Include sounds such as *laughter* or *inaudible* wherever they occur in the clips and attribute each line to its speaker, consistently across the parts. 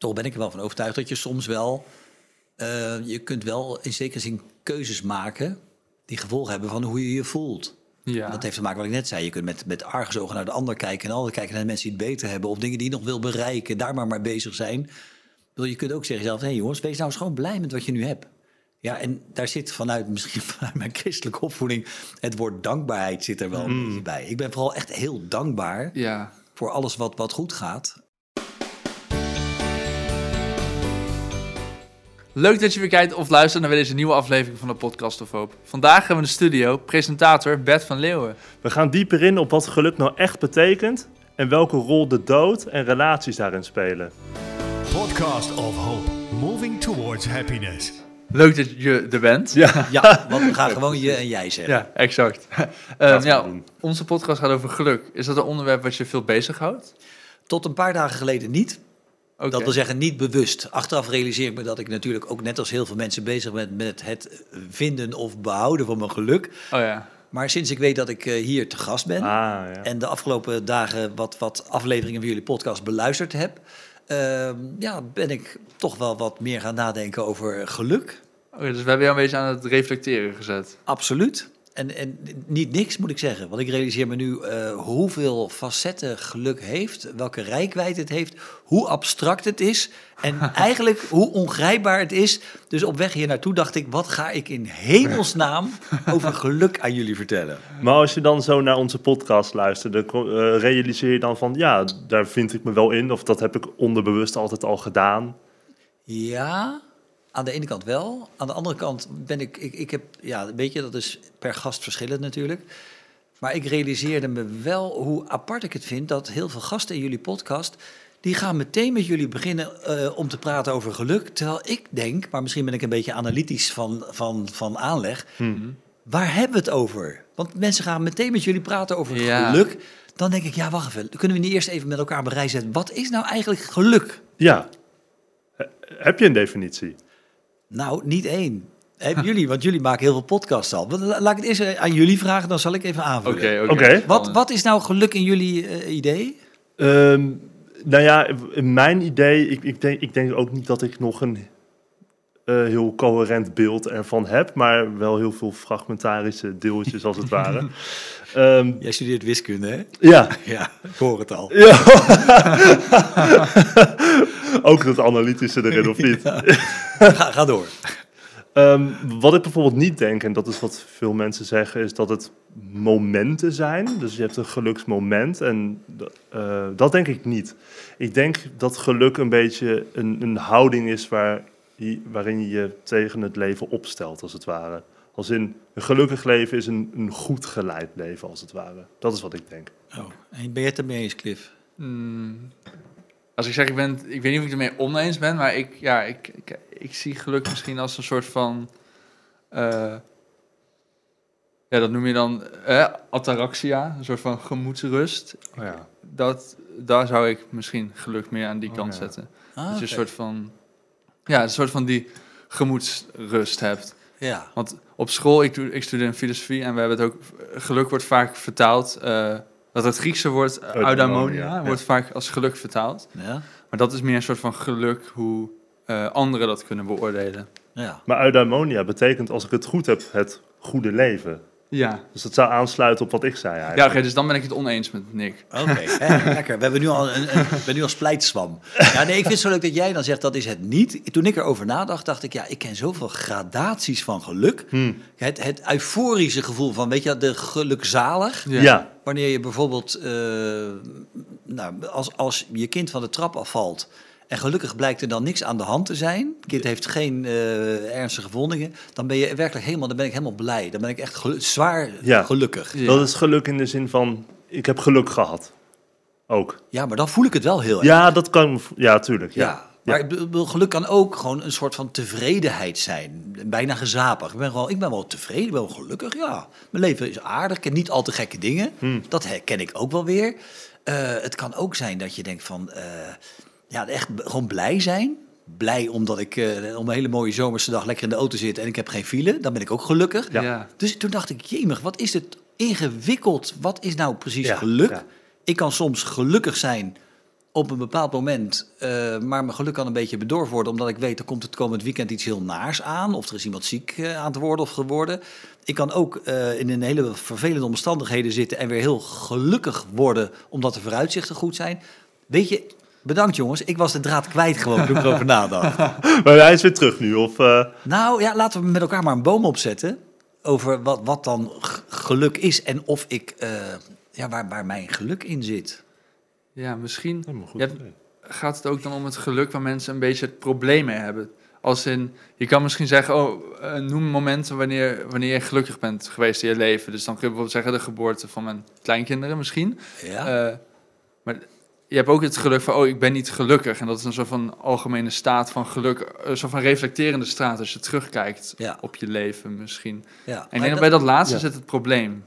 Speaker 1: toch ben ik er wel van overtuigd dat je soms wel... eh, je kunt wel in zekere zin keuzes maken... die gevolgen hebben van hoe je je voelt.
Speaker 2: Ja.
Speaker 1: Dat heeft te maken met wat ik net zei. Je kunt met, met argusogen naar de ander kijken... en altijd kijken naar de mensen die het beter hebben... of dingen die je nog wil bereiken, daar maar maar bezig zijn. Bedoel, Je kunt ook zeggen zelf... hé hey jongens, wees nou eens gewoon blij met wat je nu hebt. Ja, en daar zit vanuit, misschien *laughs* vanuit mijn christelijke opvoeding... het woord dankbaarheid zit er wel een beetje bij. Ik ben vooral echt heel dankbaar
Speaker 2: ja.
Speaker 1: voor alles wat, wat goed gaat.
Speaker 2: Leuk dat je weer kijkt of luistert naar weer deze nieuwe aflevering van de Podcast of Hoop. Vandaag hebben we in de studio presentator Bert van Leeuwen.
Speaker 3: We gaan dieper in op wat geluk nou echt betekent en welke rol de dood en relaties daarin spelen.
Speaker 4: Podcast of Hope, moving towards happiness.
Speaker 2: Leuk dat je er bent.
Speaker 3: Ja, *laughs*
Speaker 1: Ja, want we gaan gewoon je en jij zeggen.
Speaker 2: Ja, exact. *laughs*
Speaker 3: We
Speaker 2: ja, onze podcast gaat over geluk. Is dat een onderwerp wat je veel bezighoudt?
Speaker 1: Tot een paar dagen geleden niet. Dat wil zeggen, niet bewust. Achteraf realiseer ik me dat ik natuurlijk ook net als heel veel mensen bezig ben met het vinden of behouden van mijn geluk.
Speaker 2: Oh ja.
Speaker 1: Maar sinds ik weet dat ik eh, hier te gast ben
Speaker 3: Ah, ja.
Speaker 1: en de afgelopen dagen wat, wat afleveringen van jullie podcast beluisterd heb, ehm, ja, ben ik toch wel wat meer gaan nadenken over geluk.
Speaker 2: Oké, dus we hebben jou een beetje aan het reflecteren gezet.
Speaker 1: Absoluut. En, en niet niks moet ik zeggen, want ik realiseer me nu eh, hoeveel facetten geluk heeft, welke rijkwijde het heeft, hoe abstract het is en *laughs* eigenlijk hoe ongrijpbaar het is. Dus op weg hier naartoe dacht ik, wat ga ik in hemelsnaam *laughs* over geluk aan jullie vertellen?
Speaker 3: Maar als je dan zo naar onze podcast luistert, dan eh, realiseer je dan van, ja, daar vind ik me wel in. Of dat heb ik onderbewust altijd al gedaan.
Speaker 1: Ja, aan de ene kant wel. Aan de andere kant ben ik, ik, ik heb, ja, weet je, dat is per gast verschillend natuurlijk. Maar ik realiseerde me wel hoe apart ik het vind dat heel veel gasten in jullie podcast, die gaan meteen met jullie beginnen eh, om te praten over geluk. Terwijl ik denk, maar misschien ben ik een beetje analytisch van, van, van aanleg, waar hebben we het over? Want mensen gaan meteen met jullie praten over
Speaker 2: Ja.
Speaker 1: geluk. Dan denk ik, ja, wacht even, kunnen we niet eerst even met elkaar zetten? Wat is nou eigenlijk geluk?
Speaker 3: Ja. He- Heb je een definitie?
Speaker 1: Nou, niet één. Hebben jullie, want jullie maken heel veel podcasts al. Laat ik het eerst aan jullie vragen, dan zal ik even
Speaker 2: Oké,
Speaker 1: aanvullen.
Speaker 2: oké.
Speaker 3: Oké.
Speaker 1: Wat, wat is nou geluk in jullie eh, idee?
Speaker 3: Ehm, nou ja, in mijn idee, ik, ik, denk, ik denk ook niet dat ik nog een eh, heel coherent beeld ervan heb, maar wel heel veel fragmentarische deeltjes als het *laughs* ware. Ehm,
Speaker 1: Jij studeert wiskunde, hè?
Speaker 3: ja. *laughs*
Speaker 1: Ja, ik hoor het al.
Speaker 3: ja. *laughs* ook dat analytische erin, of niet? *laughs*
Speaker 1: Ga, ga door.
Speaker 3: Ehm, wat ik bijvoorbeeld niet denk, en dat is wat veel mensen zeggen, is dat het momenten zijn. Dus je hebt een geluksmoment en eh, dat denk ik niet. Ik denk dat geluk een beetje een, een houding is waar, waarin je je tegen het leven opstelt, als het ware. Als in, een gelukkig leven is een, een goed geleid leven, als het ware. Dat is wat ik denk.
Speaker 1: Oh, en ben je het ermee eens, Cliff?
Speaker 2: Hmm. Als ik zeg, ik, ben, ik weet niet of ik het ermee oneens ben, maar ik, ja, ik, ik, ik zie geluk misschien als een soort van. eh, ja, dat noem je dan eh, ataraxia, een soort van gemoedsrust.
Speaker 3: Oh ja.
Speaker 2: Dat, daar zou ik misschien geluk meer aan die
Speaker 3: Oh,
Speaker 2: kant
Speaker 3: ja.
Speaker 2: zetten.
Speaker 1: Ah,
Speaker 2: dat je een soort van. Ja, een soort van die gemoedsrust hebt.
Speaker 1: Ja,
Speaker 2: Want op school, ik, doe, ik studeer in filosofie en we hebben het ook. Geluk wordt vaak vertaald. eh, dat het Griekse woord eh,
Speaker 3: Eudaimonia,
Speaker 2: wordt vaak als geluk vertaald.
Speaker 1: ja,
Speaker 2: Maar dat is meer een soort van geluk hoe eh, anderen dat kunnen beoordelen.
Speaker 1: ja.
Speaker 3: Maar eudaimonia betekent, als ik het goed heb, het goede leven.
Speaker 2: Ja,
Speaker 3: Dus dat zou aansluiten op wat ik zei eigenlijk.
Speaker 2: ja oké, dus dan ben ik het oneens met Nick.
Speaker 1: Oké, lekker. We hebben nu al een, een, ben nu al splijtswam. Ja, nee, ik vind het zo leuk dat jij dan zegt dat is het niet. Toen ik erover nadacht, dacht ik, ja, ik ken zoveel gradaties van geluk.
Speaker 3: Hmm.
Speaker 1: Het, het euforische gevoel van, weet je, de gelukzalig.
Speaker 3: ja.
Speaker 1: Wanneer je bijvoorbeeld, eh, nou, als, als je kind van de trap afvalt en gelukkig blijkt er dan niks aan de hand te zijn, het kind heeft geen eh, ernstige verwondingen, dan ben je werkelijk helemaal, dan ben ik helemaal blij. Dan ben ik echt gelu- zwaar
Speaker 3: Ja.
Speaker 1: gelukkig.
Speaker 2: Ja.
Speaker 3: Dat is geluk in de zin van, ik heb geluk gehad. Ook.
Speaker 1: Ja, maar dan voel ik het wel heel erg.
Speaker 3: Ja, dat kan. Ja, tuurlijk.
Speaker 1: Ja.
Speaker 3: Ja.
Speaker 1: Maar geluk kan ook gewoon een soort van tevredenheid zijn. Bijna gezapig. Ik ben, gewoon, ik ben wel tevreden, ik ben wel gelukkig. Ja, mijn leven is aardig. Ik heb niet al te gekke dingen.
Speaker 3: Hmm.
Speaker 1: Dat herken ik ook wel weer. Eh, het kan ook zijn dat je denkt van... eh, ja, echt gewoon blij zijn. Blij omdat ik eh om een hele mooie zomerse dag lekker in de auto zit... en ik heb geen file. Dan ben ik ook gelukkig.
Speaker 2: Ja.
Speaker 3: Ja.
Speaker 1: Dus toen dacht ik, jemig, wat is het ingewikkeld? Wat is nou precies
Speaker 3: Ja,
Speaker 1: geluk?
Speaker 3: ja.
Speaker 1: Ik kan soms gelukkig zijn op een bepaald moment, eh, maar mijn geluk kan een beetje bedorven worden, omdat ik weet, er komt het komend weekend iets heel naars aan, of er is iemand ziek eh, aan te worden of geworden. Ik kan ook eh, in een hele vervelende omstandigheden zitten en weer heel gelukkig worden, omdat de vooruitzichten goed zijn. Weet je, bedankt jongens, ik was de draad kwijt gewoon toen ik erover nadacht. *laughs*
Speaker 3: Maar hij is weer terug nu, of... eh,
Speaker 1: Nou ja, laten we met elkaar maar een boom opzetten over wat, wat dan geluk is en of ik, eh, ja, waar, waar mijn geluk in zit.
Speaker 2: Ja, misschien
Speaker 3: goed
Speaker 2: hebt-
Speaker 3: idee.
Speaker 2: gaat het ook dan om het geluk waar mensen een beetje het probleem mee hebben. Als in, je kan misschien zeggen, oh, eh, noem momenten wanneer, wanneer je gelukkig bent geweest in je leven. Dus dan kun je bijvoorbeeld zeggen de geboorte van mijn kleinkinderen misschien.
Speaker 1: Ja,
Speaker 2: Eh, maar je hebt ook het geluk van, oh, ik ben niet gelukkig. En dat is een soort van algemene staat van geluk, een soort van reflecterende staat als je terugkijkt
Speaker 1: Ja.
Speaker 2: op je leven misschien.
Speaker 1: ja.
Speaker 2: En ik
Speaker 1: Maar
Speaker 2: denk dat
Speaker 1: dat-
Speaker 2: bij dat laatste
Speaker 3: ja.
Speaker 2: zit het probleem,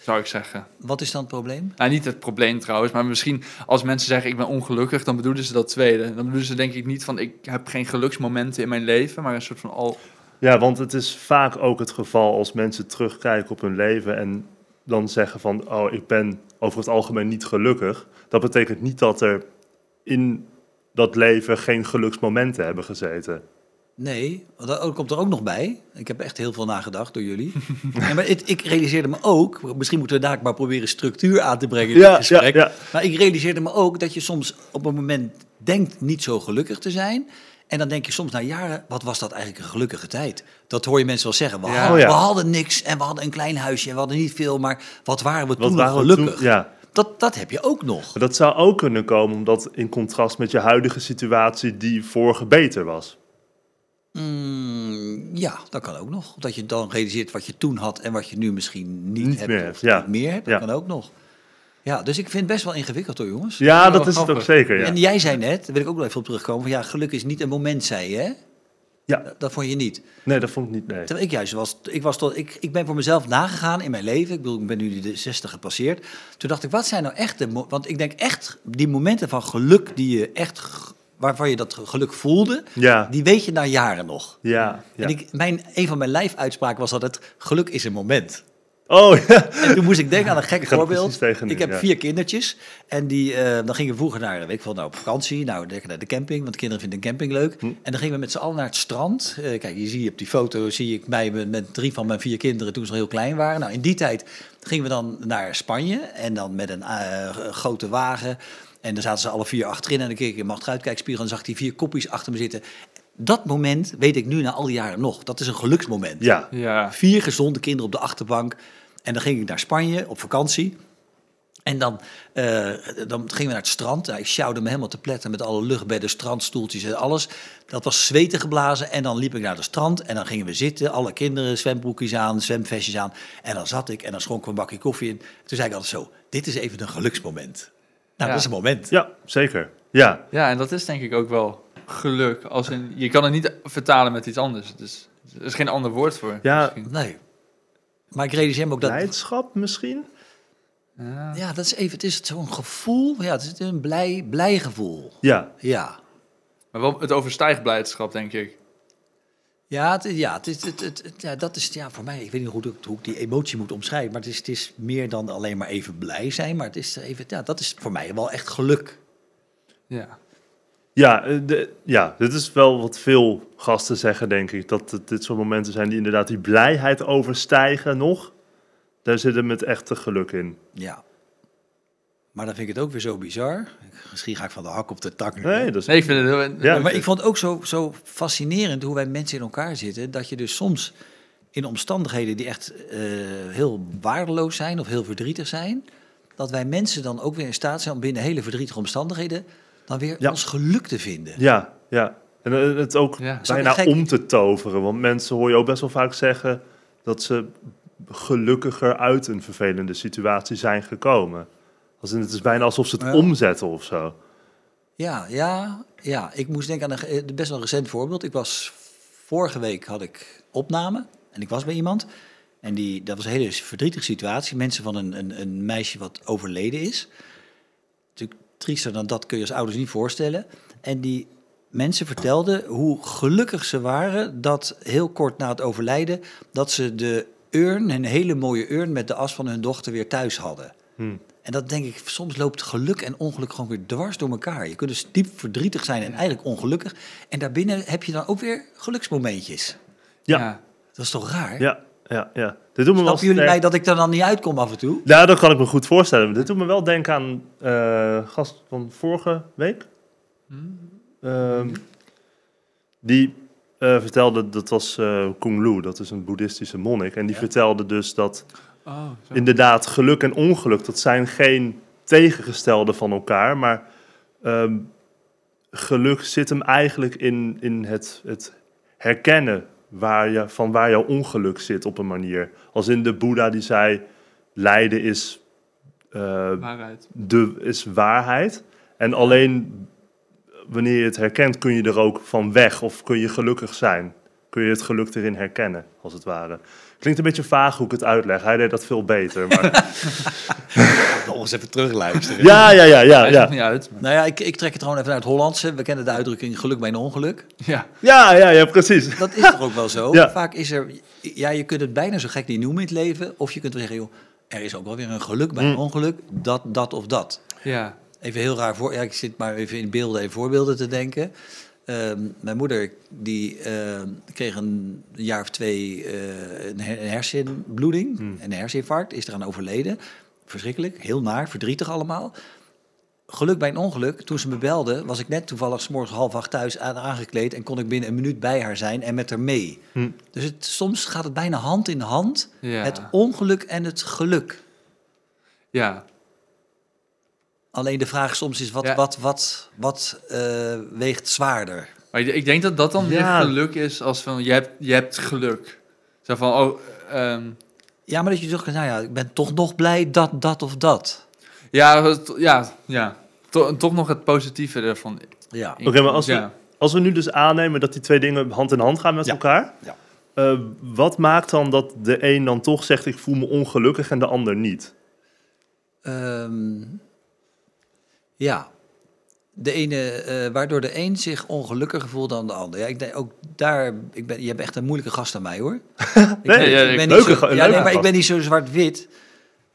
Speaker 2: zou ik zeggen.
Speaker 1: Wat is dan het probleem?
Speaker 2: Nou, niet het probleem trouwens, maar misschien als mensen zeggen ik ben ongelukkig, dan bedoelen ze dat tweede. Dan bedoelen ze denk ik niet van ik heb geen geluksmomenten in mijn leven, maar een soort van al...
Speaker 3: Ja, want het is vaak ook het geval als mensen terugkijken op hun leven en dan zeggen van, oh, ik ben over het algemeen niet gelukkig. Dat betekent niet dat er in dat leven geen geluksmomenten hebben gezeten.
Speaker 1: Nee, dat komt er ook nog bij. Ik heb echt heel veel nagedacht door jullie. Ja, maar het- ik realiseerde me ook, misschien moeten we daar maar proberen structuur aan te brengen in
Speaker 3: Ja,
Speaker 1: dit gesprek.
Speaker 3: ja, ja.
Speaker 1: Maar ik realiseerde me ook dat je soms op een moment denkt niet zo gelukkig te zijn. En dan denk je soms na jaren, wat was dat eigenlijk een gelukkige tijd? Dat hoor je mensen wel zeggen. We,
Speaker 2: Ja.
Speaker 1: hadden,
Speaker 3: Oh
Speaker 1: we hadden niks en we hadden een klein huisje en we hadden niet veel. Maar wat waren we
Speaker 3: Wat
Speaker 1: toen
Speaker 3: waren
Speaker 1: nog
Speaker 3: we toen-
Speaker 1: gelukkig?
Speaker 3: ja.
Speaker 1: Dat, dat heb je ook nog.
Speaker 3: Dat zou ook kunnen komen omdat in contrast met je huidige situatie die vorige beter was.
Speaker 1: Mm, ja, dat kan ook nog. Dat je dan realiseert wat je toen had en wat je nu misschien niet,
Speaker 3: Niet
Speaker 1: hebt.
Speaker 3: meer
Speaker 1: of
Speaker 3: ja.
Speaker 1: niet meer hebt.
Speaker 3: Ja.
Speaker 1: Dat kan ook nog. Ja, dus ik vind het best wel ingewikkeld hoor, jongens.
Speaker 3: Ja, dat is het ook zeker. Ja.
Speaker 1: En jij zei net, daar wil ik ook nog even op terugkomen, van ja, geluk is niet een moment, zei je, hè?
Speaker 3: Ja,
Speaker 1: Dat vond je niet.
Speaker 3: nee, dat vond ik niet. Nee.
Speaker 1: Terwijl ik juist was, ik was tot, ik, ik ben voor mezelf nagegaan in mijn leven. Ik bedoel, ik ben nu de 60 gepasseerd. Toen dacht ik, wat zijn nou echt de, want ik denk echt die momenten van geluk die je echt, waarvan je dat geluk voelde,
Speaker 3: Ja,
Speaker 1: die weet je na jaren nog.
Speaker 3: ja, ja.
Speaker 1: En ik, mijn, een van mijn lijfuitspraken was altijd, geluk is een moment.
Speaker 3: Oh ja.
Speaker 1: En toen moest ik denken aan een gek voorbeeld. Ik heb
Speaker 3: ja.
Speaker 1: vier kindertjes. En die, eh, dan gingen we vroeger naar, weet ik veel, nou, op vakantie. Nou, lekker naar de camping, want de kinderen vinden een camping leuk.
Speaker 3: Hm.
Speaker 1: En dan gingen we met z'n allen naar het strand. Eh, kijk, je ziet op die foto, zie ik mij met, met drie van mijn vier kinderen toen ze heel klein waren. Nou, in die tijd gingen we dan naar Spanje. En dan met een eh, grote wagen. En dan zaten ze alle vier achterin. En dan keek ik in mijn achteruitkijkspiegel en zag ik die vier kopjes achter me zitten. Dat moment weet ik nu na al die jaren nog. Dat is een geluksmoment.
Speaker 3: Ja,
Speaker 2: Ja,
Speaker 1: Vier gezonde kinderen op de achterbank. En dan ging ik naar Spanje op vakantie. En dan, eh, dan gingen we naar het strand. Nou, ik sjouwde me helemaal te pletten met alle luchtbedden, strandstoeltjes en alles. Dat was zweten geblazen. En dan liep ik naar het strand en dan gingen we zitten. Alle kinderen, zwembroekjes aan, zwemvestjes aan. En dan zat ik en dan schonk ik een bakje koffie in. Toen zei ik altijd zo, dit is even een geluksmoment. Nou,
Speaker 2: Ja.
Speaker 1: dat is een moment.
Speaker 3: ja, zeker. Ja,
Speaker 2: ja, en dat is denk ik ook wel geluk. Als in, je kan het niet vertalen met iets anders. Dus er is geen ander woord voor.
Speaker 3: Ja.
Speaker 2: misschien.
Speaker 1: Nee. Maar ik realiseer me ook dat...
Speaker 3: blijdschap misschien?
Speaker 2: Ja.
Speaker 1: Ja, dat is even, het is zo'n gevoel. Ja, het is een blij, blij gevoel.
Speaker 3: Ja,
Speaker 1: Ja.
Speaker 2: Maar wel, het overstijgt blijdschap, denk ik.
Speaker 1: Ja, het, is- ja, het is, het, het, het- ja, dat is ja, voor mij. Ik weet niet hoe ik, hoe ik die emotie moet omschrijven. Maar het is, het is meer dan alleen maar even blij zijn. Maar het is even, ja, dat is voor mij wel echt geluk.
Speaker 2: Ja.
Speaker 3: Ja, eh, de, ja, dit is wel wat veel gasten zeggen, denk ik. Dat het, dit soort momenten zijn die inderdaad die blijheid overstijgen nog. Daar zit hem het echte geluk in.
Speaker 1: Ja. Maar dan vind ik het ook weer zo bizar. Ik- Misschien ga ik van de hak op de tak nu.
Speaker 3: Nee, dat is...
Speaker 2: Nee, ik vind het heel...
Speaker 3: Ja.
Speaker 1: Ja, maar ik vond het ook zo, zo fascinerend hoe wij mensen in elkaar zitten. Dat je dus soms in omstandigheden die echt eh, heel waardeloos zijn of heel verdrietig zijn. Dat wij mensen dan ook weer in staat zijn om binnen hele verdrietige omstandigheden dan weer
Speaker 3: Ja.
Speaker 1: ons geluk te vinden.
Speaker 3: Ja, ja. En eh, het ook
Speaker 2: Ja.
Speaker 3: bijna
Speaker 1: Gek.
Speaker 3: om te toveren. Want mensen hoor je ook best wel vaak zeggen dat ze gelukkiger uit een vervelende situatie zijn gekomen. Als in, het is bijna alsof ze het
Speaker 1: Ja.
Speaker 3: omzetten of zo.
Speaker 1: Ja, ja, ja. Ik moest denken aan een ge- best wel een recent voorbeeld. Ik was vorige week had ik opname en ik was bij iemand. En die, dat was een hele verdrietige situatie. Mensen van een, een, een meisje wat overleden is. Triester dan dat kun je als ouders niet voorstellen. En die mensen vertelden hoe gelukkig ze waren dat heel kort na het overlijden... dat ze de urn, een hele mooie urn met de as van hun dochter weer thuis hadden.
Speaker 3: Hm.
Speaker 1: En dat denk ik, soms loopt geluk en ongeluk gewoon weer dwars door elkaar. Je kunt dus diep verdrietig zijn en eigenlijk ongelukkig. En daarbinnen heb je dan ook weer geluksmomentjes.
Speaker 3: Ja.
Speaker 1: Dat is toch raar?
Speaker 3: Ja, ja, ja. Dit doet me
Speaker 1: Snappen jullie mij dat ik er dan niet uitkom af en toe?
Speaker 3: Ja, dat kan ik me goed voorstellen. Dit doet me wel denken aan eh gast van vorige week. Ehm, die eh, vertelde, dat was eh Kung Lu, dat is een boeddhistische monnik. En die
Speaker 1: Ja.
Speaker 3: vertelde dus dat
Speaker 2: Oh,
Speaker 3: inderdaad geluk en ongeluk, dat zijn geen tegengestelde van elkaar. Maar ehm, geluk zit hem eigenlijk in, in het, het herkennen waar je, van waar jouw ongeluk zit op een manier. Als in de Boeddha die zei, lijden is, eh,
Speaker 2: Waarheid.
Speaker 3: de, is waarheid. En alleen wanneer je het herkent kun je er ook van weg of kun je gelukkig zijn. Kun je het geluk erin herkennen, als het ware. Klinkt een beetje vaag hoe ik het uitleg. Hij deed dat veel beter. Maar... *laughs* *laughs*
Speaker 1: Nog eens even terugluisteren.
Speaker 3: ja, ja, ja, ja, ja.
Speaker 2: niet uit. maar-
Speaker 1: Nou ja, ik, ik trek het gewoon even naar het Hollandse. We kennen de uitdrukking geluk bij een ongeluk.
Speaker 2: Ja.
Speaker 3: Ja, ja, ja, precies.
Speaker 1: Dat is toch ook wel zo?
Speaker 3: Ja.
Speaker 1: Vaak is er... Ja, je kunt het bijna zo gek niet noemen in het leven. Of je kunt wel zeggen, joh, er is ook wel weer een geluk bij een
Speaker 3: Mm.
Speaker 1: ongeluk. Dat, dat of dat.
Speaker 2: Ja.
Speaker 1: Even heel raar voor. Ja, ik zit maar even in beelden en voorbeelden te denken. Ehm, mijn moeder die ehm, kreeg een jaar of twee eh, een, her- een hersenbloeding,
Speaker 3: Hmm.
Speaker 1: en een herseninfarct, is eraan overleden. Verschrikkelijk, heel naar, verdrietig allemaal. Geluk bij een ongeluk. Toen ze me belde, was ik net toevallig 's morgens half acht thuis aan, aangekleed en kon ik binnen een minuut bij haar zijn en met haar mee.
Speaker 3: Hm.
Speaker 1: Dus het, soms gaat het bijna hand in hand,
Speaker 2: Ja.
Speaker 1: het ongeluk en het geluk.
Speaker 2: Ja.
Speaker 1: Alleen de vraag soms is, wat,
Speaker 2: Ja.
Speaker 1: wat, wat, wat eh, weegt zwaarder?
Speaker 2: Maar ik, ik denk dat dat dan
Speaker 3: Ja.
Speaker 2: meer geluk is als van, je hebt, je hebt geluk. Zo van, oh, ehm,
Speaker 1: Ja, maar dat je zegt, nou ja, ik ben toch nog blij dat, dat of dat.
Speaker 2: ja, het- ja, ja. To- toch nog het positieve ervan.
Speaker 1: Ja.
Speaker 3: Oké, maar als we, als we nu dus aannemen dat die twee dingen hand in hand gaan met
Speaker 1: Ja.
Speaker 3: elkaar.
Speaker 1: Ja.
Speaker 3: eh, wat maakt dan dat de een dan toch zegt ik voel me ongelukkig en de ander niet?
Speaker 1: Ehm, ja. De ene, eh, waardoor de een zich ongelukkiger voelt dan de ander. Ja, ik denk ook daar, ik ben, je hebt echt een moeilijke gast aan mij hoor. *laughs* ik
Speaker 3: Nee,
Speaker 2: ja,
Speaker 1: ik
Speaker 2: ik-
Speaker 1: ben
Speaker 3: leuke
Speaker 1: niet
Speaker 3: ga-
Speaker 1: zo, ja,
Speaker 3: leuke
Speaker 1: nee, maar ik ben niet zo zwart-wit.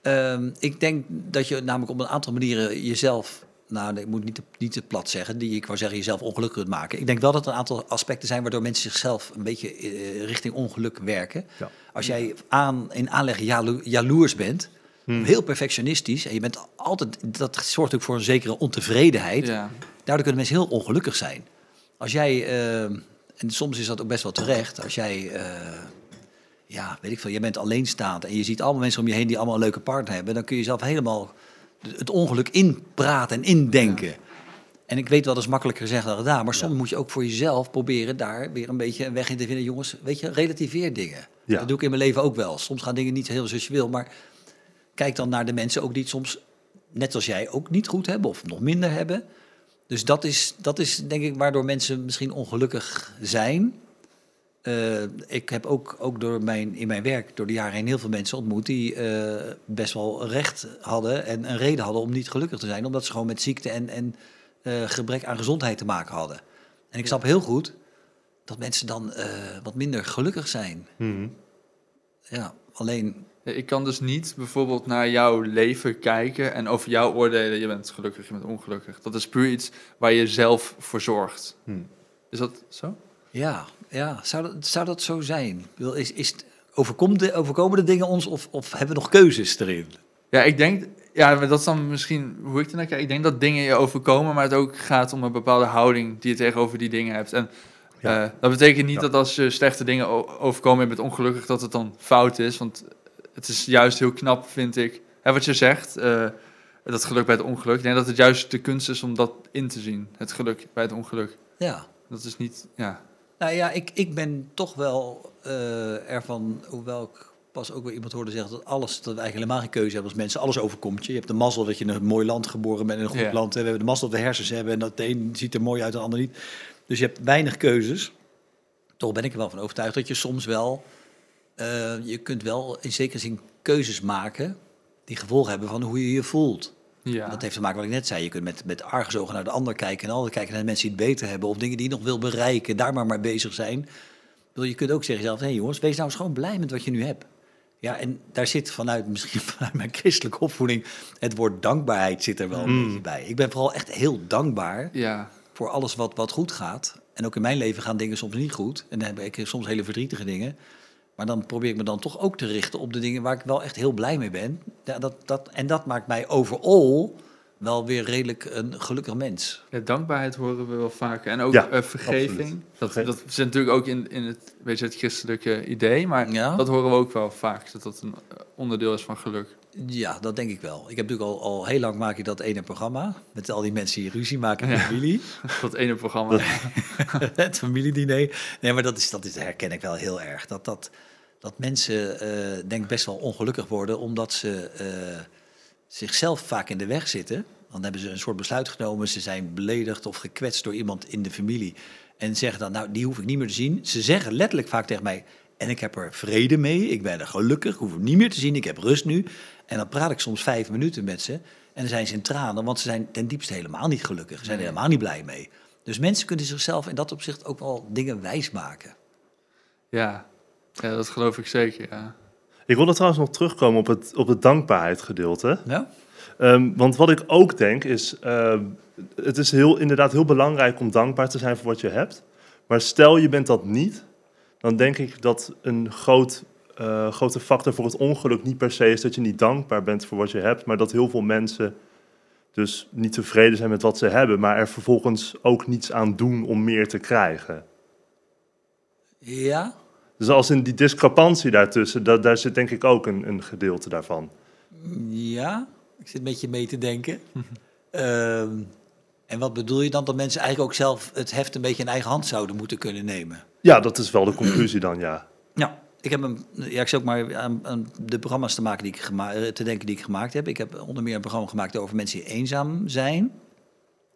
Speaker 1: Ehm, ik denk dat je namelijk op een aantal manieren jezelf, nou ik moet niet te, niet te plat zeggen, die ik wou zeggen jezelf ongelukkig kunt maken. Ik denk wel dat er een aantal aspecten zijn waardoor mensen zichzelf een beetje eh, richting ongeluk werken.
Speaker 3: Ja.
Speaker 1: Als jij aan, in aanleg jalo- jaloers bent,
Speaker 3: Hmm.
Speaker 1: heel perfectionistisch en je bent altijd, dat zorgt ook voor een zekere ontevredenheid.
Speaker 2: Ja.
Speaker 1: Daardoor kunnen mensen heel ongelukkig zijn. Als jij, eh, en soms is dat ook best wel terecht, als jij, eh, ja, weet ik veel, je bent alleenstaand en je ziet allemaal mensen om je heen die allemaal een leuke partner hebben, dan kun je zelf helemaal het ongeluk inpraten en indenken. En ik weet wel, dat is makkelijker gezegd dan gedaan, maar soms moet je ook voor jezelf proberen daar weer een beetje een weg in te vinden. Jongens, weet je, relativeer dingen.
Speaker 3: Ja.
Speaker 1: Dat doe ik in mijn leven ook wel. Soms gaan dingen niet heel zoals je wil, maar kijk dan naar de mensen ook die het soms, net als jij, ook niet goed hebben of nog minder hebben. Dus dat is, dat is denk ik waardoor mensen misschien ongelukkig zijn. Eh, ik heb ook, ook door mijn, in mijn werk door de jaren heen heel veel mensen ontmoet die eh, best wel recht hadden en een reden hadden om niet gelukkig te zijn. Omdat ze gewoon met ziekte en, en eh, gebrek aan gezondheid te maken hadden. En ik snap heel goed dat mensen dan wat minder gelukkig zijn.
Speaker 3: Mhm.
Speaker 1: Ja, alleen,
Speaker 2: Ik kan dus niet bijvoorbeeld naar jouw leven kijken en over jou oordelen, je bent gelukkig, je bent ongelukkig. Dat is puur iets waar je zelf voor zorgt.
Speaker 3: Hmm.
Speaker 2: Is dat zo?
Speaker 1: ja, ja zou, dat, zou dat zo zijn? Is, is, het- overkomt de, overkomen de dingen ons of, of hebben we nog keuzes erin?
Speaker 2: Ja, ik denk, ja, dat is dan misschien hoe ik ernaar kijk. Ik denk dat dingen je overkomen, maar het ook gaat om een bepaalde houding die je tegenover die dingen hebt. En
Speaker 3: Ja.
Speaker 2: eh, dat betekent niet
Speaker 3: Ja.
Speaker 2: dat als je slechte dingen overkomen en je bent ongelukkig, dat het dan fout is. Want het is juist heel knap, vind ik, hè, wat je zegt, eh, dat geluk bij het ongeluk. Ik denk dat het juist de kunst is om dat in te zien, het geluk bij het ongeluk.
Speaker 1: Ja.
Speaker 2: Dat is niet, ja.
Speaker 1: Nou ja, ik, ik ben toch wel eh, ervan, hoewel ik pas ook weer iemand hoorde zeggen dat alles, dat we eigenlijk helemaal geen keuze hebben als mensen, alles overkomt je. Je hebt de mazzel dat je in een mooi land geboren bent, in een goed land. We hebben de mazzel dat we hersens hebben en dat de een ziet er mooi uit, de ander niet. Dus je hebt weinig keuzes. Toch ben ik er wel van overtuigd dat je soms wel, eh, je kunt wel in zekere zin keuzes maken die gevolgen hebben van hoe je je voelt.
Speaker 2: ja.
Speaker 1: Dat heeft te maken met wat ik net zei. Je kunt met, met argusogen naar de ander kijken en altijd kijken naar de mensen die het beter hebben of dingen die je nog wil bereiken, daar maar mee bezig zijn. Bedoel, Je kunt ook zeggen zelf, hé jongens, wees nou eens gewoon blij met wat je nu hebt. Ja, en daar zit vanuit, *laughs* misschien vanuit mijn christelijke opvoeding, het woord dankbaarheid zit er wel een
Speaker 3: Mm.
Speaker 1: beetje bij. Ik ben vooral echt heel dankbaar
Speaker 2: Ja,
Speaker 1: voor alles wat, wat goed gaat. En ook in mijn leven gaan dingen soms niet goed. En dan heb ik soms hele verdrietige dingen. Maar dan probeer ik me dan toch ook te richten op de dingen waar ik wel echt heel blij mee ben. Ja, dat, dat, en dat maakt mij overal wel weer redelijk een gelukkig mens.
Speaker 2: Ja, dankbaarheid horen we wel vaker. En ook
Speaker 3: Ja,
Speaker 2: eh, vergeving. Dat, dat zit natuurlijk ook in, in het, weet je, het christelijke idee. Maar
Speaker 1: Ja.
Speaker 2: dat horen we ook wel vaak. Dat dat een eh, onderdeel is van geluk.
Speaker 1: Ja, dat denk ik wel. Ik heb natuurlijk al, al heel lang maak ik dat ene programma. Met al die mensen die ruzie maken in de
Speaker 2: Ja.
Speaker 1: familie. *laughs*
Speaker 2: Dat ene programma. *laughs*
Speaker 1: het familiediner. Nee, maar dat, is, dat is, herken ik wel heel erg. Dat, dat, dat mensen, eh, denk ik, best wel ongelukkig worden... omdat ze eh, zichzelf vaak in de weg zitten. Dan hebben ze een soort besluit genomen. Ze zijn beledigd of gekwetst door iemand in de familie. En zeggen dan, nou, die hoef ik niet meer te zien. Ze zeggen letterlijk vaak tegen mij... en ik heb er vrede mee, ik ben er gelukkig, hoef hem niet meer te zien... ik heb rust nu. En dan praat ik soms vijf minuten met ze... en dan zijn ze in tranen, want ze zijn ten diepste helemaal niet gelukkig. Ze zijn er helemaal niet blij mee. Dus mensen kunnen zichzelf in dat opzicht ook wel dingen wijs maken.
Speaker 2: Ja. ja, dat geloof ik zeker. Ja.
Speaker 3: Ik wil er trouwens nog terugkomen op het, op het.
Speaker 1: Ja?
Speaker 3: Ehm, want wat ik ook denk is, ehm, het is heel, inderdaad heel belangrijk om dankbaar te zijn voor wat je hebt. Maar stel je bent dat niet, dan denk ik dat een groot, eh, grote factor voor het ongeluk niet per se is dat je niet dankbaar bent voor wat je hebt, maar dat heel veel mensen dus niet tevreden zijn met wat ze hebben, maar er vervolgens ook niets aan doen om meer te krijgen.
Speaker 1: Ja?
Speaker 3: Dus als in die discrepantie daartussen, da- daar zit denk ik ook een, een gedeelte daarvan.
Speaker 1: Ja? Ik zit een beetje mee te denken. *laughs* Ehm, en wat bedoel je dan? Dat mensen eigenlijk ook zelf het heft een beetje in eigen hand zouden moeten kunnen nemen?
Speaker 3: Ja, dat is wel de conclusie dan, ja.
Speaker 1: Ja, ik heb een, ja, ik zit ook maar aan, aan de programma's te maken die ik gema- eh, te denken die ik gemaakt heb. Ik heb onder meer een programma gemaakt over mensen die eenzaam zijn.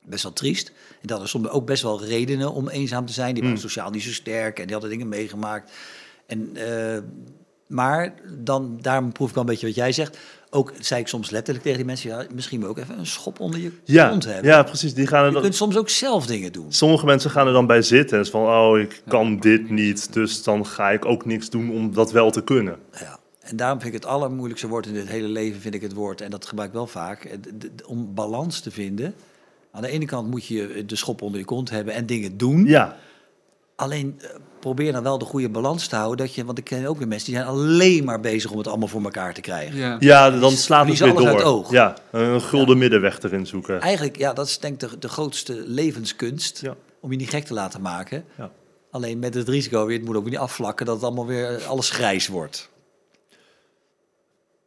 Speaker 1: Best wel triest. En dat er soms ook best wel redenen om eenzaam te zijn. Die waren
Speaker 3: Hmm.
Speaker 1: sociaal niet zo sterk en die hadden dingen meegemaakt. En, eh, maar dan, daarom proef ik wel een beetje wat jij zegt. Ook zei ik soms letterlijk tegen die mensen: ja, misschien moet ook even een schop onder je
Speaker 3: Ja,
Speaker 1: kont hebben.
Speaker 3: ja precies. Die gaan er
Speaker 1: Je
Speaker 3: dan,
Speaker 1: kunt soms ook zelf dingen doen.
Speaker 3: sommige mensen gaan er dan bij zitten. En is van, oh, ik kan dit
Speaker 2: niet.
Speaker 3: dus dan ga ik ook niks doen om dat wel te kunnen.
Speaker 1: Ja. En daarom vind ik het allermoeilijkste woord in dit hele leven, vind ik het woord, en dat gebruik ik wel vaak, om balans te vinden. Aan de ene kant moet je de schop onder je kont hebben en dingen doen.
Speaker 3: Ja,
Speaker 1: Alleen eh, probeer dan wel de goede balans te houden. Dat je, want ik ken ook weer mensen die zijn alleen maar bezig om het allemaal voor elkaar te krijgen.
Speaker 2: Ja.
Speaker 3: ja dan slaat het weer
Speaker 1: alles uit
Speaker 3: door.
Speaker 1: het oog.
Speaker 3: Ja, een gulden middenweg erin zoeken.
Speaker 1: Eigenlijk, ja, dat is denk ik de, de grootste levenskunst.
Speaker 3: Ja.
Speaker 1: Om je niet gek te laten maken.
Speaker 3: Ja.
Speaker 1: Alleen met het risico weer, het moet ook niet afvlakken, dat het allemaal weer alles grijs wordt.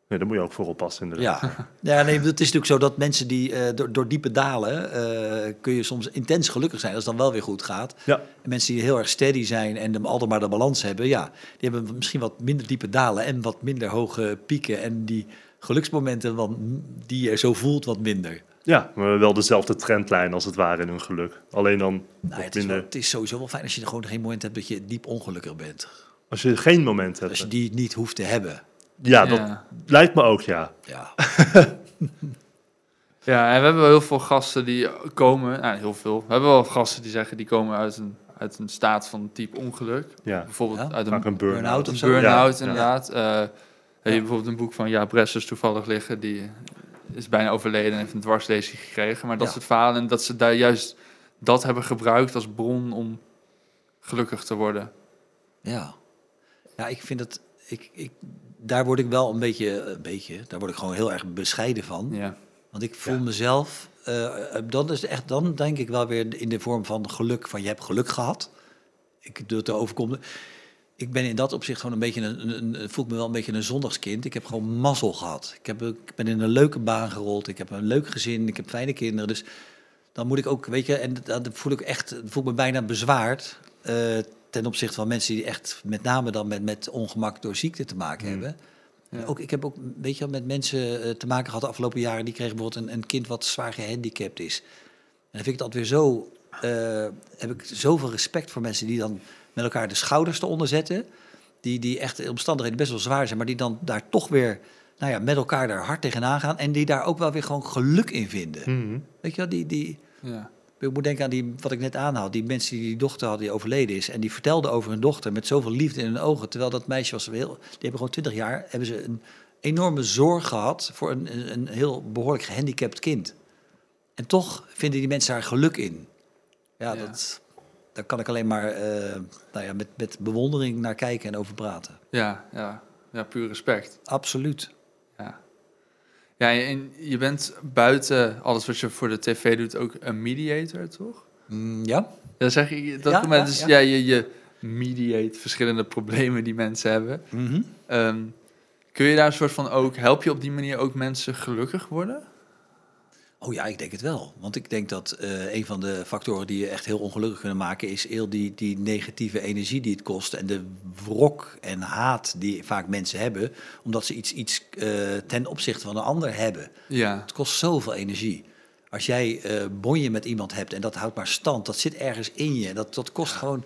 Speaker 3: Nee, daar moet je ook voor oppassen inderdaad.
Speaker 1: Ja, ja nee, het is natuurlijk zo dat mensen die eh, door, door diepe dalen eh, kun je soms intens gelukkig zijn als het dan wel weer goed gaat.
Speaker 3: Ja.
Speaker 1: En mensen die heel erg steady zijn en de, altijd maar de balans hebben, ja, die hebben misschien wat minder diepe dalen en wat minder hoge pieken. En die geluksmomenten wat, die je zo voelt wat minder.
Speaker 3: Ja, maar wel dezelfde trendlijn als het ware in hun geluk. Alleen dan
Speaker 1: Nou, het, is wel-
Speaker 3: minder.
Speaker 1: het is sowieso wel fijn als je er gewoon geen moment hebt dat je diep ongelukkig bent.
Speaker 3: Als je geen moment hebt.
Speaker 1: Als je die niet hoeft te hebben.
Speaker 3: Ja, dat
Speaker 2: Ja.
Speaker 3: lijkt me ook, ja.
Speaker 1: Ja, *laughs*
Speaker 2: Ja, en we hebben wel heel veel gasten die komen, nou, heel veel. We hebben wel gasten die zeggen die komen uit een, uit een staat van diep ongeluk.
Speaker 3: Ja,
Speaker 2: Bijvoorbeeld
Speaker 1: Ja?
Speaker 2: uit een
Speaker 3: een burn-out.
Speaker 1: of zo.
Speaker 2: burn-out,
Speaker 3: Ja,
Speaker 2: inderdaad. Eh, heb je bijvoorbeeld een boek van Jaap Bressers toevallig liggen, die is bijna overleden en heeft een dwarslezing gekregen. Maar dat
Speaker 1: Ja.
Speaker 2: soort verhalen, en dat ze daar juist dat hebben gebruikt als bron om gelukkig te worden.
Speaker 1: ja. Ja, ik vind het, ik, ik, daar word ik wel een beetje, een beetje, daar word ik gewoon heel erg bescheiden van.
Speaker 2: Ja.
Speaker 1: Want ik voel mezelf, eh, dat is echt, dan denk ik wel weer in de vorm van geluk, van je hebt geluk gehad. Ik doe het overkomen. Ik ben in dat opzicht gewoon een beetje een, een, een voel ik me wel een beetje een zondagskind. Ik heb gewoon mazzel gehad. Ik, heb, ik ben in een leuke baan gerold. Ik heb een leuk gezin. Ik heb fijne kinderen. Dus dan moet ik ook, weet je, en dat voel ik echt, voel ik me bijna bezwaard. eh, ten opzichte van mensen die echt met name dan met, met ongemak door ziekte te maken
Speaker 3: Mm.
Speaker 1: hebben.
Speaker 2: Ja.
Speaker 1: Ook, ik heb ook weet je, wel, met mensen eh, te maken gehad de afgelopen jaren. Die kregen bijvoorbeeld een, een kind wat zwaar gehandicapt is. En dan vind ik altijd weer zo. eh, heb ik zoveel respect voor mensen die dan met elkaar de schouders eronder zetten. Die, die echt in omstandigheden best wel zwaar zijn, maar die dan daar toch weer nou ja, met elkaar daar hard tegenaan gaan. En die daar ook wel weer gewoon geluk in vinden.
Speaker 3: Mhm.
Speaker 1: Weet je wel, die, die,
Speaker 2: Ja.
Speaker 1: Ik moet denken aan die, wat ik net aanhaal. Die mensen die die dochter hadden die overleden is. En die vertelden over hun dochter met zoveel liefde in hun ogen. Terwijl dat meisje was heel... Die hebben gewoon twintig jaar... Hebben ze een enorme zorg gehad voor een, een, heel behoorlijk gehandicapt kind. En toch vinden die mensen daar geluk in. Ja,
Speaker 2: Ja.
Speaker 1: Dat, daar kan ik alleen maar eh, nou ja, met, met bewondering naar kijken en over praten.
Speaker 2: Ja, ja, ja, puur respect.
Speaker 1: Absoluut.
Speaker 2: Ja. En je bent buiten alles wat je voor de tv doet ook een mediator, toch?
Speaker 1: Mm, ja?
Speaker 2: Ja, zeg ik. Dat
Speaker 1: Ja,
Speaker 2: moment
Speaker 1: ja,
Speaker 2: dus,
Speaker 1: ja.
Speaker 2: ja, je, je mediate verschillende problemen die mensen hebben.
Speaker 1: Mhm.
Speaker 2: Ehm, kun je daar een soort van ook, help je op die manier ook mensen gelukkig worden?
Speaker 1: Oh ja, ik denk het wel. Want ik denk dat eh, een van de factoren die je echt heel ongelukkig kunnen maken... is heel die, die negatieve energie die het kost... en de wrok en haat die vaak mensen hebben... omdat ze iets, iets eh, ten opzichte van een ander hebben.
Speaker 2: Ja,
Speaker 1: Het kost zoveel energie. Als jij eh bonje met iemand hebt en dat houdt maar stand... dat zit ergens in je. Dat, dat kost gewoon...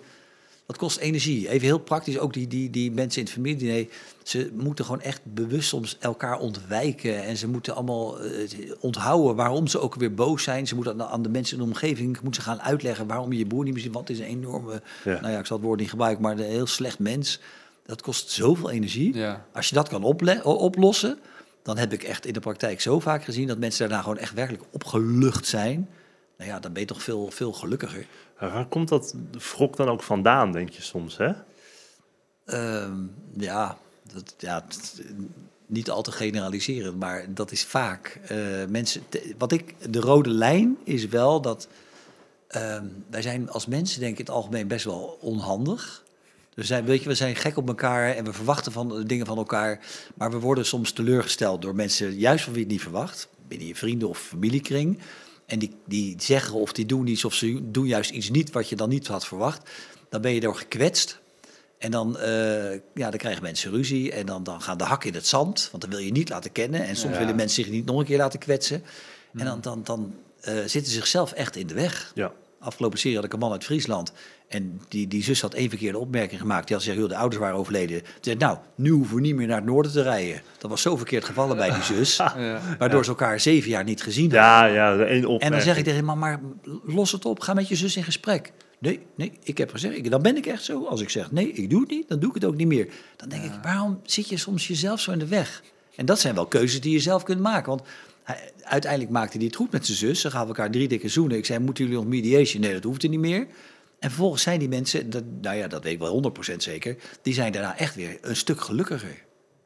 Speaker 1: Dat kost energie. Even heel praktisch, ook die, die, die mensen in het familiediner... ze moeten gewoon echt bewust soms elkaar ontwijken... en ze moeten allemaal eh, onthouden waarom ze ook weer boos zijn. Ze moeten aan de, aan de mensen in de omgeving moeten ze gaan uitleggen... waarom je je broer niet meer ziet, want het is een enorme...
Speaker 3: Ja.
Speaker 1: nou ja, ik zal het woord niet gebruiken, maar een heel slecht mens. Dat kost zoveel energie.
Speaker 2: ja.
Speaker 1: Als je dat kan oplossen, dan heb ik echt in de praktijk zo vaak gezien dat mensen daarna gewoon echt werkelijk opgelucht zijn. Nou ja, dan ben je toch veel, veel gelukkiger.
Speaker 3: Maar waar komt dat wrok dan ook vandaan, denk je soms, hè?
Speaker 1: Ehm, ja, dat, ja, niet al te generaliseren, maar dat is vaak eh, mensen. Wat ik, de rode lijn is wel dat ehm, wij zijn als mensen, denk ik, in het algemeen best wel onhandig. Dus zijn, weet je, we zijn gek op elkaar en we verwachten van, dingen van elkaar. Maar we worden soms teleurgesteld door mensen, juist van wie je het niet verwacht. Binnen je vrienden of familiekring. En die, die zeggen of die doen iets of ze doen juist iets niet wat je dan niet had verwacht. Dan ben je door gekwetst. En dan, eh, ja, dan krijgen mensen ruzie en dan, dan gaan de hakken in het zand. Want dan wil je niet laten kennen. En soms
Speaker 3: Ja.
Speaker 1: willen mensen zich niet nog een keer laten kwetsen. En dan, dan, dan eh, zitten ze zichzelf echt in de weg.
Speaker 3: Ja.
Speaker 1: Afgelopen serie had ik een man uit Friesland. En die, die zus had één verkeerde opmerking gemaakt. Die had gezegd, joh, de ouders waren overleden. Zei nou, nu hoeven we niet meer naar het noorden te rijden. Dat was zo verkeerd gevallen bij die zus. *laughs*
Speaker 2: ja.
Speaker 1: Waardoor ze elkaar zeven jaar niet gezien hadden.
Speaker 3: Ja, ja, één opmerking.
Speaker 1: En dan zeg ik tegen hem, maar, maar los het op, ga met je zus in gesprek. Nee, nee, ik heb gezegd, ik, dan ben ik echt zo. Als ik zeg, nee, ik doe het niet, dan doe ik het ook niet meer. Dan denk ik, waarom zit je soms jezelf zo in de weg? En dat zijn wel keuzes die je zelf kunt maken. Want hij, uiteindelijk maakte hij het goed met zijn zus. Ze gaven elkaar drie dikke zoenen. Ik zei, moeten jullie nog mediation? Nee, dat hoeft er niet meer. En vervolgens zijn die mensen, dat, nou ja, dat weet ik wel 100% zeker... die zijn daarna echt weer een stuk gelukkiger.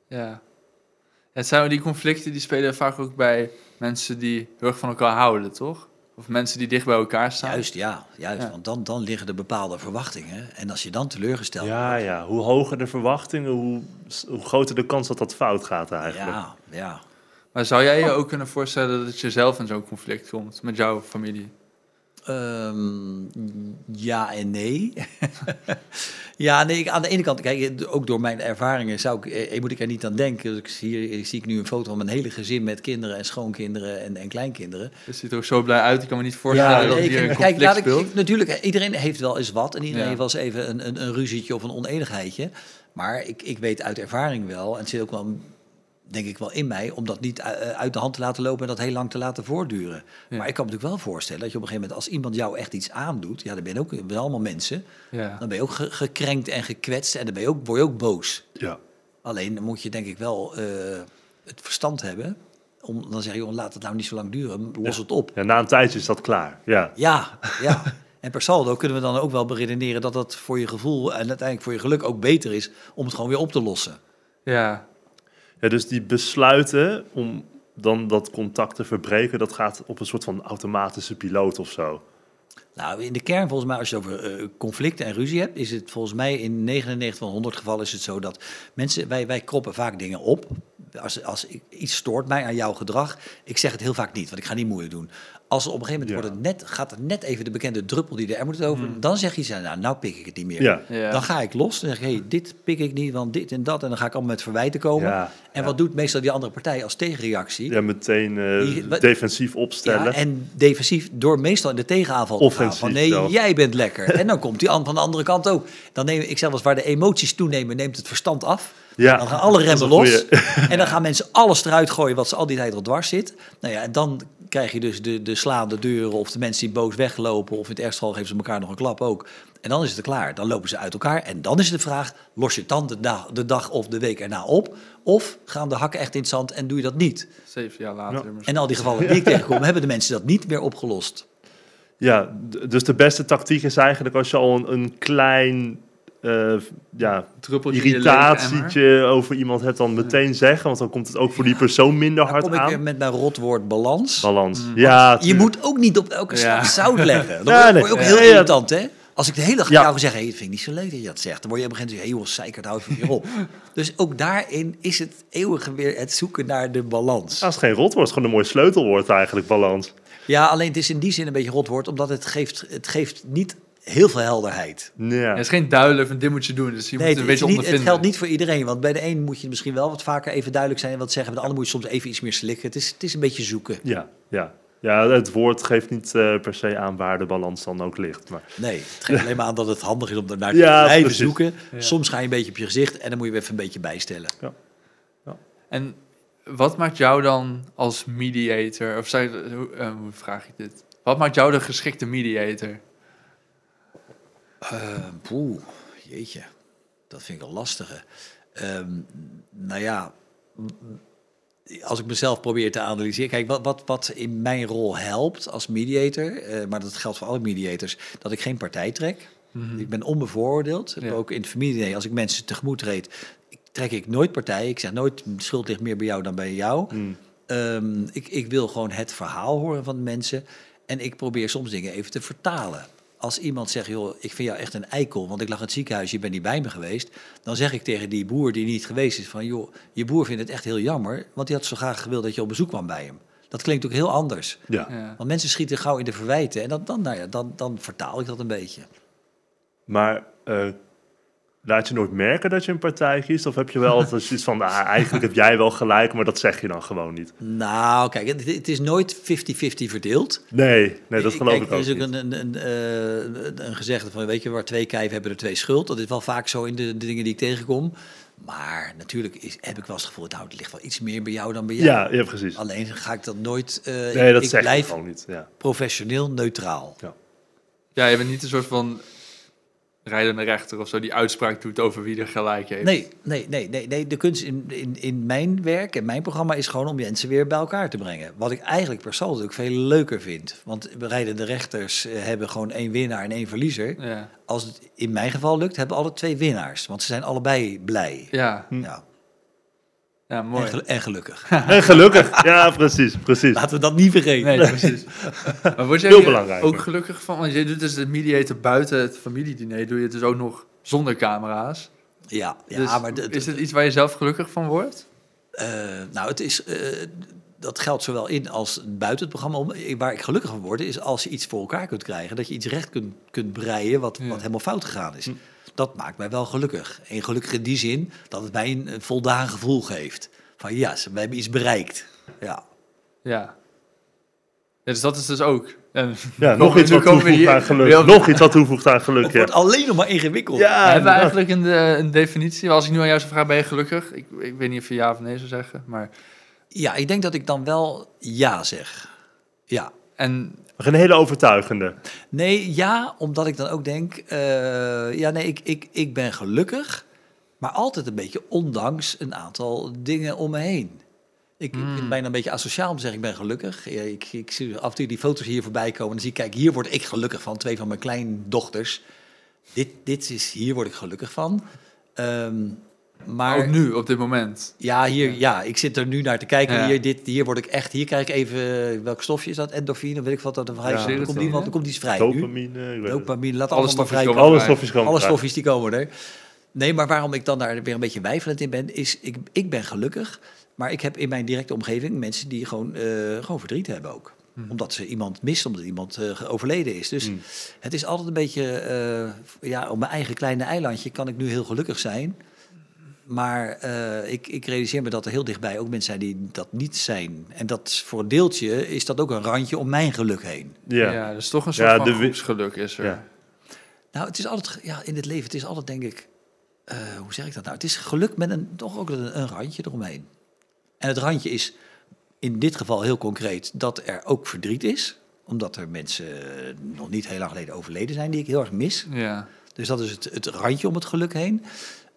Speaker 2: Ja. Het zijn die conflicten die spelen vaak ook bij mensen die heel erg van elkaar houden, toch? Of mensen die dicht bij elkaar staan.
Speaker 1: Juist, ja. Juist,
Speaker 2: Ja.
Speaker 1: want dan, dan liggen er bepaalde verwachtingen. En als je dan teleurgesteld
Speaker 3: Ja, ja. Hoe hoger de verwachtingen, hoe, hoe groter de kans dat dat fout gaat eigenlijk.
Speaker 1: Ja, ja.
Speaker 2: Maar zou jij je ook kunnen voorstellen dat je zelf in zo'n conflict komt met jouw familie?
Speaker 1: Ehm, ja en nee. *laughs* ja, nee, ik- aan de ene kant, kijk, ook door mijn ervaringen zou ik, eh, moet ik er niet aan denken. Dus ik zie, hier zie ik nu een foto van mijn hele gezin met kinderen en schoonkinderen en, en kleinkinderen.
Speaker 2: Je ziet er ook zo blij uit. Ik kan me niet voorstellen
Speaker 3: Ja,
Speaker 2: dat
Speaker 1: nee,
Speaker 2: hier
Speaker 1: ik-
Speaker 2: een
Speaker 1: kijk, ik,
Speaker 2: speelt.
Speaker 1: natuurlijk, iedereen heeft wel eens wat en iedereen
Speaker 2: Ja.
Speaker 1: heeft wel eens even een, een, een ruzietje of een oneenigheidje. Maar ik, ik weet uit ervaring wel, en het zit ook wel, denk ik wel in mij, om dat niet eh, uit de hand te laten lopen en dat heel lang te laten voortduren.
Speaker 2: Ja.
Speaker 1: Maar ik kan me natuurlijk wel voorstellen dat je op een gegeven moment, als iemand jou echt iets aandoet, ja, dan ben je ook we zijn allemaal mensen,
Speaker 2: Ja.
Speaker 1: dan ben je ook ge- gekrenkt en gekwetst en dan ben je ook, word je ook boos.
Speaker 3: Ja.
Speaker 1: Alleen dan moet je denk ik wel eh, het verstand hebben. Om dan zeg je, joh, laat het nou niet zo lang duren, los
Speaker 3: Ja.
Speaker 1: het op.
Speaker 3: Ja, na een tijdje is dat klaar. Ja.
Speaker 1: Ja, *laughs* ja. En per saldo kunnen we dan ook wel beredeneren dat dat voor je gevoel en uiteindelijk voor je geluk ook beter is om het gewoon weer op te lossen.
Speaker 2: ja.
Speaker 3: Dus die besluiten om dan dat contact te verbreken, dat gaat op een soort van automatische piloot of zo.
Speaker 1: Nou, in de kern volgens mij, als je over eh, conflicten en ruzie hebt, is het volgens mij in 99 van 100 gevallen is het zo dat mensen, wij, wij kroppen vaak dingen op. Als, als iets stoort mij aan jouw gedrag, ik zeg het heel vaak niet, want ik ga niet moeilijk doen. Als er op een gegeven moment
Speaker 3: Ja.
Speaker 1: wordt het net, gaat het net even de bekende druppel die er moet het over, dan zeg je, iets, nou, nou pik ik het niet meer.
Speaker 3: Ja.
Speaker 2: Ja.
Speaker 1: Dan ga ik los. Dan zeg hey, dit pik ik niet, want dit en dat. En dan ga ik allemaal met verwijten komen.
Speaker 3: Ja,
Speaker 1: en
Speaker 3: ja.
Speaker 1: wat doet meestal die andere partij als tegenreactie?
Speaker 3: Ja, meteen eh,
Speaker 1: Die-
Speaker 3: defensief opstellen.
Speaker 1: Ja, en defensief door meestal in de tegenaanval te gaan. Van nee,
Speaker 3: zelf.
Speaker 1: jij bent lekker. *laughs* en dan komt die an- van de andere kant ook. Dan neem ik zeg wel eens, waar de emoties toenemen, neemt het verstand af.
Speaker 3: Ja,
Speaker 1: Dan gaan alle remmen los. *laughs* en dan gaan mensen alles eruit gooien wat ze al die tijd al dwars zit. Nou ja, en dan krijg je dus de, de slaande deuren of de mensen die boos weglopen. Of in het ergste geval geven ze elkaar nog een klap ook. En dan is het klaar. Dan lopen ze uit elkaar. En dan is de vraag, los je het dan de dag, de dag of de week erna op? Of gaan de hakken echt in het zand en doe je dat niet?
Speaker 2: Zeven jaar later.
Speaker 3: Ja.
Speaker 1: En al die gevallen *laughs* die ik tegenkom, hebben de mensen dat niet meer opgelost.
Speaker 3: Ja, dus de beste tactiek is eigenlijk als je al een, een klein eh, ja,
Speaker 2: je
Speaker 3: irritatietje over iemand hebt, dan meteen zeggen. Want dan komt het ook voor die persoon minder
Speaker 1: Dan
Speaker 3: hard
Speaker 1: kom ik weer met mijn rotwoord balans.
Speaker 3: Balans. Ja,
Speaker 1: Je
Speaker 3: tuurlijk.
Speaker 1: moet ook niet op elke slag
Speaker 2: Ja.
Speaker 1: zout leggen. Dan
Speaker 3: Ja,
Speaker 1: word
Speaker 3: nee.
Speaker 1: je ook heel
Speaker 3: Ja, ja.
Speaker 1: irritant, hè? Als ik de hele dag
Speaker 3: Ja.
Speaker 1: jou zeg, hey, dat vind ik niet zo leuk dat je dat zegt. Dan word je op een gegeven moment, hé hey, joh, zeikert, houd het hier op. *laughs* dus ook daarin is het eeuwige weer het zoeken naar de balans.
Speaker 3: Het is geen rotwoord, het is gewoon een mooi sleutelwoord eigenlijk, balans.
Speaker 1: Ja, alleen het is in die zin een beetje rotwoord, omdat het geeft, het geeft niet heel veel helderheid.
Speaker 3: Ja.
Speaker 2: Ja, het is geen duidelijk van dit moet je doen. Dus je
Speaker 1: Nee,
Speaker 2: moet
Speaker 1: het,
Speaker 2: een beetje
Speaker 1: niet, het
Speaker 2: ondervinden.
Speaker 1: geldt niet voor iedereen. Want bij de een moet je misschien wel wat vaker even duidelijk zijn en wat zeggen. Bij de ander moet je soms even iets meer slikken. Het is, het is een beetje zoeken.
Speaker 3: Ja, ja. ja, het woord geeft niet eh, per se aan waar de balans dan ook ligt. Maar
Speaker 1: Nee, het geeft alleen maar aan dat het handig is om ernaar te
Speaker 3: Ja,
Speaker 1: blijven
Speaker 3: precies.
Speaker 1: zoeken.
Speaker 2: Ja.
Speaker 1: Soms ga je een beetje op je gezicht en dan moet je weer even een beetje bijstellen.
Speaker 2: En wat maakt jou dan als mediator, of hoe, eh, hoe vraag ik dit? Wat maakt jou de geschikte mediator?
Speaker 1: Poeh, jeetje. Dat vind ik een lastige. Ehm, nou ja, als ik mezelf probeer te analyseren. Kijk, wat, wat, wat in mijn rol helpt als mediator, eh, maar dat geldt voor alle mediators, dat ik geen partij trek. Ik ben onbevooroordeeld.
Speaker 2: Ja.
Speaker 1: Ook in het familie, als ik mensen tegemoet treed, ik- trek ik nooit partij. Ik zeg nooit, schuld ligt meer bij jou dan bij jou.
Speaker 3: mm,
Speaker 1: Ehm, ik, ik wil gewoon het verhaal horen van de mensen. En ik probeer soms dingen even te vertalen. Als iemand zegt, joh, ik vind jou echt een eikel, want ik lag in het ziekenhuis, je bent niet bij me geweest. Dan zeg ik tegen die boer die niet geweest is van, joh, je boer vindt het echt heel jammer, want die had zo graag gewild dat je op bezoek kwam bij hem. Dat klinkt ook heel anders.
Speaker 3: ja.
Speaker 2: Ja.
Speaker 1: Want mensen schieten gauw in de verwijten en dan, dan, nou ja, dan, dan vertaal ik dat een beetje.
Speaker 3: Maar eh, laat je nooit merken dat je een partij kiest? Of heb je wel *laughs* altijd zoiets van, ah, eigenlijk heb jij wel gelijk, maar dat zeg je dan gewoon niet?
Speaker 1: Nou, kijk, het, het is nooit 50-50 verdeeld.
Speaker 3: Nee, nee dat
Speaker 1: Ik-
Speaker 3: geloof
Speaker 1: kijk,
Speaker 3: ik
Speaker 1: er
Speaker 3: ook
Speaker 1: is ook
Speaker 3: niet.
Speaker 1: een, een, een, eh, een gezegde van, weet je, waar twee kijven hebben er twee schuld. Dat is wel vaak zo in de, de dingen die ik tegenkom. Maar natuurlijk is, heb ik wel eens het gevoel, nou, het ligt wel iets meer bij jou dan bij jou.
Speaker 3: Ja, ja, precies.
Speaker 1: Alleen ga ik dat nooit, eh,
Speaker 3: Nee, dat
Speaker 1: ik
Speaker 3: zeg
Speaker 1: blijf
Speaker 3: gewoon niet. Ja.
Speaker 1: professioneel neutraal.
Speaker 2: ja, je bent niet een soort van rijdende rechter of zo die uitspraak doet over wie er gelijk heeft.
Speaker 1: Nee, nee, nee, nee, nee. De kunst in, in, in mijn werk en mijn programma is gewoon om mensen weer bij elkaar te brengen. Wat ik eigenlijk persoonlijk ook veel leuker vind. Want rijdende rechters eh, hebben gewoon één winnaar en één verliezer.
Speaker 2: Ja,
Speaker 1: Als het in mijn geval lukt, hebben alle twee winnaars. Want ze zijn allebei blij.
Speaker 2: ja,
Speaker 3: Hm.
Speaker 1: Ja,
Speaker 2: ja
Speaker 1: en,
Speaker 2: mooi.
Speaker 1: gel- en gelukkig. *laughs*
Speaker 3: En gelukkig, ja, precies, precies.
Speaker 1: Laten we dat niet vergeten.
Speaker 2: Nee, precies. *laughs* maar word jij
Speaker 3: Veel
Speaker 2: hier
Speaker 3: belangrijker.
Speaker 2: ook gelukkig van? Want je doet dus de mediator buiten het familiediner, doe je het dus ook nog zonder camera's.
Speaker 1: Ja, ja
Speaker 2: Dus
Speaker 1: maar de-
Speaker 2: is het iets waar je zelf gelukkig van wordt?
Speaker 1: Eh, nou, het is, eh, dat geldt zowel in als buiten het programma. Om, waar ik gelukkig van word, is als je iets voor elkaar kunt krijgen. Dat je iets recht kunt, kunt breien wat,
Speaker 2: Ja.
Speaker 1: wat helemaal fout gegaan is. Dat maakt mij wel gelukkig. En gelukkig in die zin dat het mij een, een voldaan gevoel geeft. Van ja, we hebben iets bereikt. Ja.
Speaker 2: Ja. ja dus dat is dus ook. En
Speaker 3: Ja, *laughs* nog iets wat toevoegt
Speaker 2: hier-
Speaker 3: aan geluk. Nog iets wat toevoegt aan geluk,
Speaker 1: Het
Speaker 3: ja.
Speaker 1: wordt alleen nog maar ingewikkeld.
Speaker 3: Ja,
Speaker 2: hebben we eigenlijk een, de- een definitie? Als ik nu aan jou zou vragen, ben je gelukkig? Ik, ik weet niet of je ja of nee zou zeggen. Maar,
Speaker 1: ja, ik denk dat ik dan wel ja zeg. Ja.
Speaker 2: en
Speaker 3: Maar een hele overtuigende.
Speaker 1: Nee, ja, omdat ik dan ook denk, eh, ja, nee, ik, ik, ik ben gelukkig, maar altijd een beetje ondanks een aantal dingen om me heen. Ik, ik vind het bijna een beetje asociaal om te zeggen, ik ben gelukkig. Ja, ik, ik zie af en toe die foto's hier voorbij komen en dan zie ik, kijk, hier word ik gelukkig van. Twee van mijn kleindochters. Dit, dit is, hier word ik gelukkig van. Ehm, maar
Speaker 2: ook nu, op dit moment.
Speaker 1: ja, hier, ja, ik zit er nu naar te kijken.
Speaker 2: Ja.
Speaker 1: Hier, dit, hier word ik echt, hier krijg ik even, welk stofje is dat? Endorfine, weet ik wat dat er vrij
Speaker 3: Ja,
Speaker 1: is. Er komt, die, want er komt iets vrij nu.
Speaker 3: Dopamine, ik weet het.
Speaker 1: Dopamine, laat
Speaker 2: Alle
Speaker 1: alles maar
Speaker 2: stofjes
Speaker 1: vrij.
Speaker 3: Alle stofjes komen
Speaker 1: Alle stofjes die komen er. Nee, maar waarom ik dan daar weer een beetje weifelend in ben, is ik, ik ben gelukkig. Maar ik heb in mijn directe omgeving mensen die gewoon, eh, gewoon verdriet hebben ook. Omdat ze iemand mist, omdat iemand eh, overleden is. Dus
Speaker 3: Hmm.
Speaker 1: het is altijd een beetje, eh, ja, op mijn eigen kleine eilandje kan ik nu heel gelukkig zijn. Maar eh, ik, ik realiseer me dat er heel dichtbij ook mensen zijn die dat niet zijn. En dat voor een deeltje is dat ook een randje om mijn geluk heen.
Speaker 2: Ja.
Speaker 3: Ja.
Speaker 2: dus toch een soort
Speaker 3: Ja,
Speaker 2: van groepsgeluk is er.
Speaker 3: Ja.
Speaker 1: Nou, het is altijd, ja, in het leven, het is altijd denk ik, eh, hoe zeg ik dat nou? Het is geluk met een, toch ook een, een randje eromheen. En het randje is in dit geval heel concreet dat er ook verdriet is. Omdat er mensen eh, nog niet heel lang geleden overleden zijn die ik heel erg mis.
Speaker 2: Ja.
Speaker 1: Dus dat is het, het randje om het geluk heen.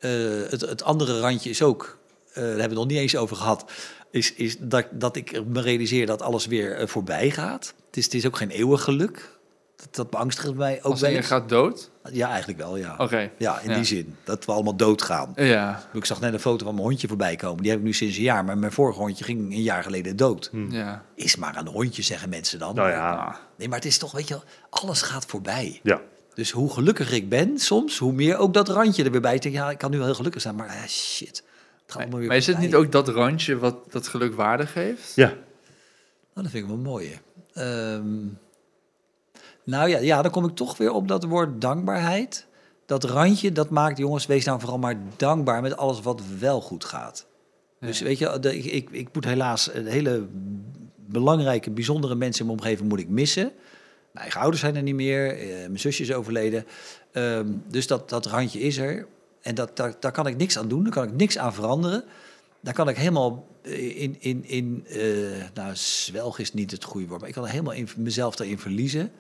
Speaker 1: Eh, het, het andere randje is ook, eh, daar hebben we het nog niet eens over gehad, is, is dat, dat ik me realiseer dat alles weer eh, voorbij gaat. Het is, het is ook geen eeuwig geluk. Dat, dat beangstigt mij ook
Speaker 2: Als je gaat dood?
Speaker 1: Ja, eigenlijk wel, ja.
Speaker 2: Oké.
Speaker 1: Ja, in
Speaker 2: Ja.
Speaker 1: die zin. Dat we allemaal doodgaan.
Speaker 2: Ja.
Speaker 1: Ik zag net een foto van mijn hondje voorbij komen. Die heb ik nu sinds een jaar. Maar mijn vorige hondje ging een jaar geleden dood.
Speaker 2: Ja.
Speaker 1: Is maar een hondje, zeggen mensen dan.
Speaker 3: Nou ja,
Speaker 1: Nee, maar het is toch, weet je alles gaat voorbij.
Speaker 3: ja.
Speaker 1: Dus hoe gelukkiger ik ben soms, hoe meer ook dat randje er weer bij. Ik denk, ja, ik kan nu wel heel gelukkig zijn, maar eh, shit. Het gaat allemaal
Speaker 2: Maar,
Speaker 1: weer
Speaker 2: maar is het niet ook dat randje wat dat geluk waarde geeft?
Speaker 3: Ja,
Speaker 1: Nou, dat vind ik wel mooi. Ehm, nou ja, ja, dan kom ik toch weer op dat woord dankbaarheid. Dat randje, dat maakt, jongens, wees nou vooral maar dankbaar met alles wat wel goed gaat. Dus weet je, de, ik, ik, ik moet helaas een hele belangrijke, bijzondere mensen in mijn omgeving moet ik missen. Mijn eigen ouders zijn er niet meer, eh, mijn zusje is overleden. Ehm, dus dat, dat randje is er. En dat, daar, daar kan ik niks aan doen, daar kan ik niks aan veranderen. Daar kan ik helemaal eh, in, in, in eh, nou, zwelg is niet het goede woord, maar ik kan er helemaal in, mezelf daarin verliezen.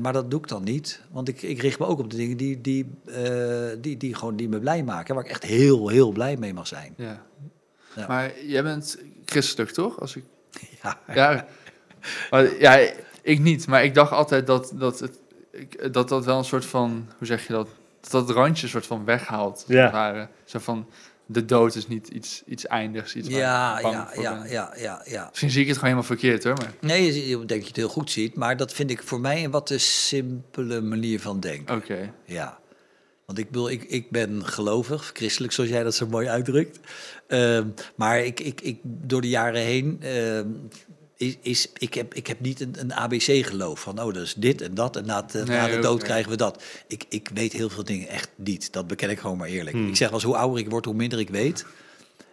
Speaker 1: Maar dat doe ik dan niet, want ik, ik richt me ook op de dingen die, die, die, die, gewoon, die me blij maken, waar ik echt heel, heel blij mee mag zijn.
Speaker 2: Ja.
Speaker 1: Ja.
Speaker 2: Maar jij bent christelijk, toch? Als ik... *laughs*
Speaker 1: Ja,
Speaker 2: Ja. Maar, ja, ik niet. Maar ik dacht altijd dat dat, het, ik- dat dat wel een soort van... Hoe zeg je dat? Dat dat randje een soort van weghaalt.
Speaker 3: Ja.
Speaker 2: ware. Zo van... De dood is niet iets, iets eindigs, iets waar
Speaker 1: ja, ja,
Speaker 2: voor
Speaker 1: ja, ja, ja, ja.
Speaker 2: Misschien zie ik het gewoon helemaal verkeerd, hoor. Maar...
Speaker 1: Nee, je, je denkt dat je het heel goed ziet, maar dat vind ik voor mij een wat te simpele manier van denken.
Speaker 2: Oké.
Speaker 1: Ja. Want ik, bedoel, ik, ik ben gelovig, christelijk zoals jij dat zo mooi uitdrukt. Ehm, maar ik, ik, ik, door de jaren heen ehm, is, is, ik, heb, ik heb niet een, een ABC-geloof van, oh, dat is dit en dat en na, de-
Speaker 2: Nee,
Speaker 1: na de dood krijgen we dat. Ik, ik weet heel veel dingen echt niet. Dat beken ik gewoon maar eerlijk.
Speaker 3: Hmm.
Speaker 1: Ik zeg wel eens, hoe ouder ik word, hoe minder ik weet.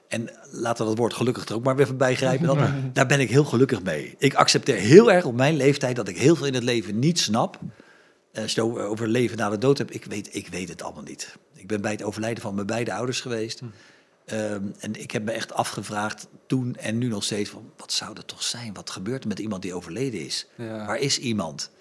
Speaker 1: En laten we dat woord gelukkig er ook maar weer voorbij grijpen. Dan, *laughs* daar ben ik heel gelukkig mee. Ik accepteer heel erg op mijn leeftijd dat ik heel veel in het leven niet snap. Eh, Als je over- leven na de dood hebt, ik weet, ik weet het allemaal niet. Ik ben bij het overlijden van mijn beide ouders geweest. Ehm, en ik heb me echt afgevraagd toen en nu nog steeds van... wat zou dat toch zijn? Wat gebeurt er met iemand die overleden is?
Speaker 2: Ja.
Speaker 1: Waar is iemand?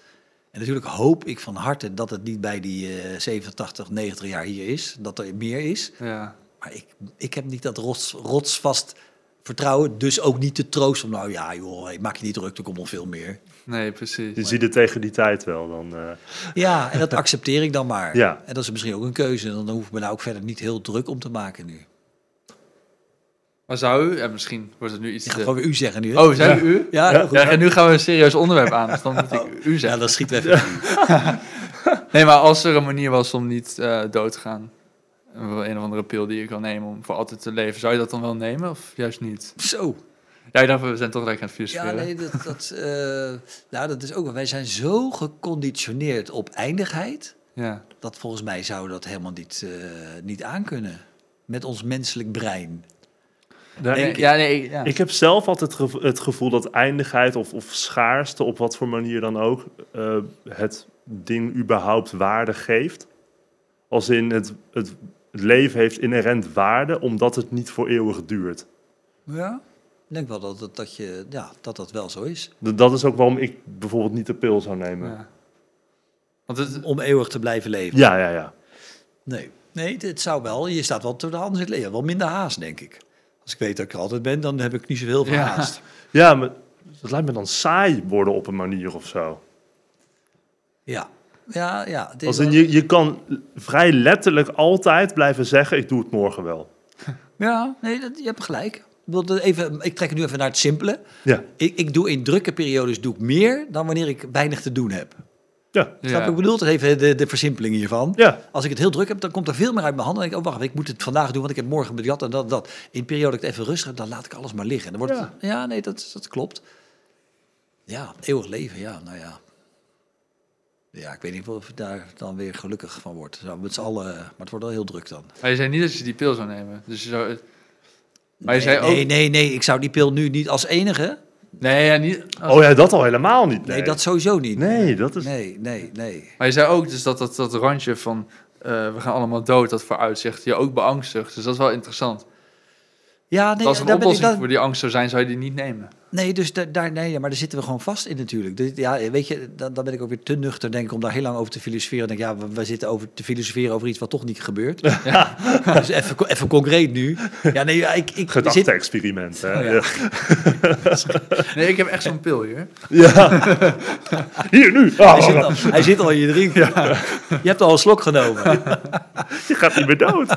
Speaker 1: En natuurlijk hoop ik van harte dat het niet bij die eh 87, 90 jaar hier is. Dat er meer is.
Speaker 2: Ja.
Speaker 1: Maar ik, ik heb niet dat rots, rotsvast vertrouwen. Dus ook niet de troost van... nou ja, joh, hey, maak je niet druk, er komt nog veel meer.
Speaker 2: Nee, precies.
Speaker 3: je ziet het tegen die tijd wel. Dan, eh,
Speaker 1: Ja, en dat accepteer ik dan maar. *laughs*
Speaker 3: Ja.
Speaker 1: En dat is misschien ook een keuze. Dan hoef ik me nou ook verder niet heel druk om te maken nu.
Speaker 2: Maar zou u... En misschien wordt het nu iets
Speaker 1: Je gaat
Speaker 2: te...
Speaker 1: gewoon u zeggen nu. hè?
Speaker 2: Oh, zei u?
Speaker 1: ja,
Speaker 3: Ja.
Speaker 1: heel goed.
Speaker 2: Ja, en nu gaan we een serieus onderwerp aan. Dus dan moet ik u
Speaker 1: ja,
Speaker 2: zeggen.
Speaker 1: dan schieten we even. *laughs*
Speaker 2: Nee, maar als er een manier was om niet eh, dood te gaan... Een of andere pil die je kan nemen om voor altijd te leven. Zou je dat dan wel nemen of juist niet?
Speaker 1: Zo.
Speaker 2: Ja, ik dacht, we zijn toch lekker aan het
Speaker 1: Ja,
Speaker 2: filosoferen.
Speaker 1: nee, dat, dat, eh, nou, dat is ook... Wij zijn zo geconditioneerd op eindigheid...
Speaker 2: Ja.
Speaker 1: dat volgens mij zouden we dat helemaal niet, eh, niet aankunnen. Met ons menselijk brein.
Speaker 2: Nee,
Speaker 1: ik.
Speaker 2: ja, nee, ja.
Speaker 3: Ik heb zelf altijd het gevo- het gevoel dat eindigheid of, of schaarste, op wat voor manier dan ook, eh, het ding überhaupt waarde geeft. Als in het, het, het leven heeft inherent waarde, omdat het niet voor eeuwig duurt.
Speaker 1: Ja? Ik denk wel dat, dat, dat, je, ja, dat dat wel zo is.
Speaker 3: D- Dat is ook waarom ik bijvoorbeeld niet de pil zou nemen. Ja,
Speaker 2: Ja. Want het,
Speaker 1: Om eeuwig te blijven leven.
Speaker 3: ja, ja.
Speaker 1: Nee, nee het zou wel. Je staat wel te de handen in het leven. Wel minder haast, denk ik. Als ik weet dat ik er altijd ben, dan heb ik niet zoveel van
Speaker 2: Ja.
Speaker 1: haast.
Speaker 3: Ja, maar dat lijkt me dan saai worden op een manier of zo.
Speaker 1: Ja, ja, ja.
Speaker 3: Als in, je, je kan vrij letterlijk altijd blijven zeggen, ik doe het morgen wel. *laughs*
Speaker 1: Ja, nee, dat, je hebt gelijk. Even, ik trek het nu even naar het simpele.
Speaker 3: Ja,
Speaker 1: Ik, ik doe in drukke periodes doe ik meer dan wanneer ik weinig te doen heb.
Speaker 3: Ja,
Speaker 1: Snap ik bedoel? Dat even de, de versimpeling hiervan.
Speaker 3: ja.
Speaker 1: Als ik het heel druk heb, dan komt er veel meer uit mijn handen. Dan denk ik, oh wacht, ik moet het vandaag doen, want ik heb morgen met dat en dat en dat. In periode dat ik het even rustig heb, dan laat ik alles maar liggen. Dan wordt
Speaker 3: Ja.
Speaker 1: het, ja, nee, dat, dat klopt. Ja, eeuwig leven, ja, nou ja. Ja, ik weet niet of ik daar dan weer gelukkig van word. Zo, met z'n allen, maar het wordt wel heel druk dan.
Speaker 2: Maar je zei niet dat je die pil zou nemen. Dus je zou... Maar je
Speaker 1: nee,
Speaker 2: zei ook...
Speaker 1: nee, nee, nee, ik zou die pil nu niet als enige.
Speaker 2: Nee, ja, niet... als-
Speaker 3: Oh ja, dat al helemaal niet.
Speaker 1: Nee,
Speaker 3: Nee,
Speaker 1: dat sowieso niet.
Speaker 3: nee dat is...
Speaker 1: Nee, nee, nee.
Speaker 2: Maar je zei ook dus dat dat, dat randje van... eh, we gaan allemaal dood, dat vooruitzicht je ook beangstigt. Dus dat is wel interessant.
Speaker 1: Ja, nee,
Speaker 2: als een
Speaker 1: daar ben ik,
Speaker 2: oplossing
Speaker 1: daar-
Speaker 2: voor die angst zou zijn, zou je die niet nemen.
Speaker 1: nee, dus daar, daar, nee, maar daar zitten we gewoon vast in natuurlijk. Dus, ja, weet je, dan, dan ben ik ook weer te nuchter denk ik, om daar heel lang over te filosoferen. Dan denk ik, ja, we, we zitten over te filosoferen over iets wat toch niet gebeurt. dus even, even concreet nu. Ja, nee, ja, ik, ik zit,
Speaker 3: Gedachte-experiment. hè?
Speaker 1: Oh, ja.
Speaker 3: ja. *laughs*
Speaker 2: Nee, ik heb echt zo'n pil hier.
Speaker 3: Ja. Hier nu.
Speaker 1: hij,
Speaker 3: Ah,
Speaker 1: zit al, hij zit al in je drink. Je hebt al een slok genomen.
Speaker 3: je gaat niet meer dood.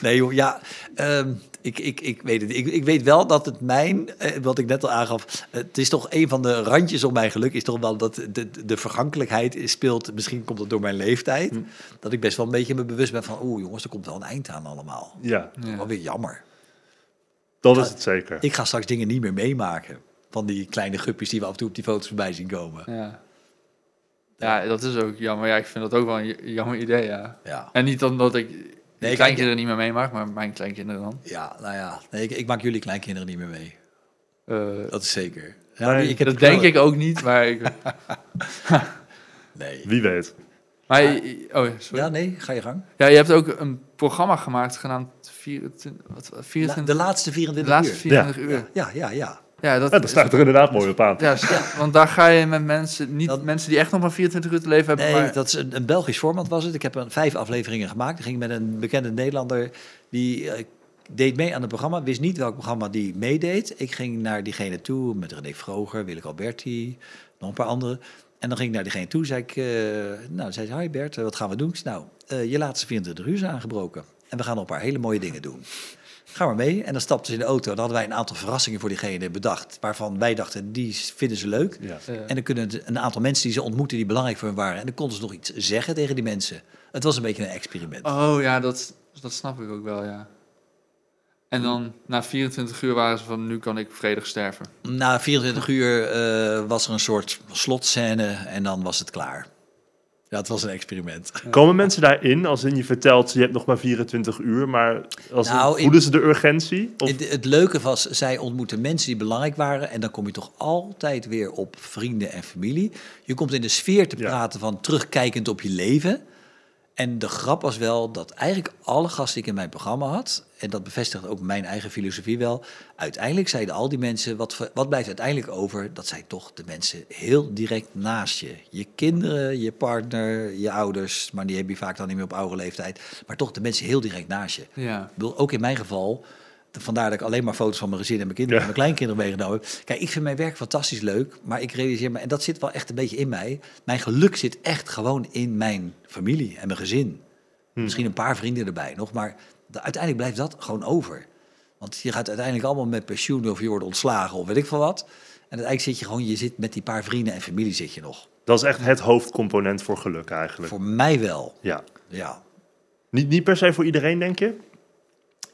Speaker 1: Nee, joh, ja. ehm, ik, ik, ik weet het. Ik, ik weet wel dat het mijn, eh, wat ik net al aangaf, het is toch een van de randjes op mijn geluk, is toch wel dat de, de, vergankelijkheid speelt. Misschien komt het door mijn leeftijd. Dat ik best wel een beetje me bewust ben van, oeh jongens, er komt wel een eind aan allemaal.
Speaker 3: Ja,
Speaker 2: Ja.
Speaker 1: Wel weer jammer.
Speaker 3: dat is het zeker.
Speaker 1: Ik ga straks dingen niet meer meemaken. Van die kleine guppies die we af en toe op die foto's voorbij zien komen.
Speaker 2: Ja. ja, dat is ook jammer. Ja, ik vind dat ook wel een jammer idee, ja.
Speaker 1: Ja,
Speaker 2: En niet omdat ik
Speaker 1: Nee,
Speaker 2: kleinkinderen niet meer meemaak, maar mijn kleinkinderen dan.
Speaker 1: ja nou ja. Nee, ik, ik maak jullie kleinkinderen niet meer mee.
Speaker 2: Eh,
Speaker 1: Dat is zeker.
Speaker 3: Nee,
Speaker 1: ik heb
Speaker 2: dat denk ik ook niet, maar ik... *laughs*
Speaker 1: Nee.
Speaker 3: Wie weet.
Speaker 2: Maar, oh, sorry.
Speaker 1: Ja, nee, ga je gang.
Speaker 2: Ja, je hebt ook een programma gemaakt genaamd 24, wat,
Speaker 1: La-
Speaker 2: 24,
Speaker 1: de laatste
Speaker 2: de
Speaker 1: 24
Speaker 2: laatste
Speaker 1: uur.
Speaker 2: 24 uur.
Speaker 1: Ja, ja, ja.
Speaker 2: Ja, dat,
Speaker 3: Ja, dat staat er inderdaad mooi op aan.
Speaker 2: ja, want daar ga je met mensen, niet
Speaker 1: Dat-
Speaker 2: mensen die echt nog maar 24 uur te leven hebben,
Speaker 1: Nee,
Speaker 2: maar...
Speaker 1: dat is een, een Belgisch format was het. Ik heb een, vijf afleveringen gemaakt. Ik ging met een bekende Nederlander die eh, deed mee aan het programma. Wist niet welk programma die meedeed. Ik ging naar diegene toe met René Vroger, Willeke Alberti, nog een paar anderen. En dan ging ik naar diegene toe, zei ik, eh, nou, zei ze, hi Bert, eh, wat gaan we doen? Ik zei, nou, eh, je laatste 24 uur is aangebroken. En we gaan nog een paar hele mooie dingen doen. Ga maar mee. En dan stapten ze in de auto. Dan hadden wij een aantal verrassingen voor diegene bedacht. Waarvan wij dachten, die vinden ze leuk.
Speaker 3: Ja.
Speaker 1: En dan kunnen een aantal mensen die ze ontmoeten die belangrijk voor hen waren. En dan konden ze nog iets zeggen tegen die mensen. Het was een beetje een experiment.
Speaker 2: Oh ja, dat, dat snap ik ook wel, ja. En dan na 24 uur waren ze van, nu kan ik vredig sterven.
Speaker 1: Na 24 uur eh, was er een soort slotscène en dan was het klaar. Ja, het was een experiment. *laughs*
Speaker 3: Komen mensen daarin als in je vertelt, je hebt nog maar 24 uur, maar als
Speaker 1: Nou, in-
Speaker 3: voelen ze de urgentie? Of,
Speaker 1: Het, het leuke was, zij ontmoeten mensen die belangrijk waren. En dan kom je toch altijd weer op vrienden en familie. Je komt in de sfeer te
Speaker 3: Ja.
Speaker 1: praten van terugkijkend op je leven. En de grap was wel dat eigenlijk alle gasten die ik in mijn programma had... en dat bevestigt ook mijn eigen filosofie wel... uiteindelijk zeiden al die mensen, wat, wat blijft uiteindelijk over? Dat zijn toch de mensen heel direct naast je. Je kinderen, je partner, je ouders... maar die heb je vaak dan niet meer op oude leeftijd. Maar toch de mensen heel direct naast je.
Speaker 2: Ja.
Speaker 1: Ik bedoel, ook in mijn geval, vandaar dat ik alleen maar foto's van mijn gezin en mijn kinderen
Speaker 3: Ja.
Speaker 1: en mijn kleinkinderen meegenomen heb. Kijk, ik vind mijn werk fantastisch leuk, maar ik realiseer me, en dat zit wel echt een beetje in mij, mijn geluk zit echt gewoon in mijn familie en mijn gezin. Misschien een paar vrienden erbij nog, maar de- uiteindelijk blijft dat gewoon over. Want je gaat uiteindelijk allemaal met pensioen of je wordt ontslagen of weet ik veel wat. En uiteindelijk zit je gewoon, je zit met die paar vrienden en familie zit je nog.
Speaker 3: dat is echt het hoofdcomponent voor geluk eigenlijk.
Speaker 1: Voor mij wel,
Speaker 3: Ja.
Speaker 1: ja.
Speaker 3: Niet, niet per se voor iedereen, denk je?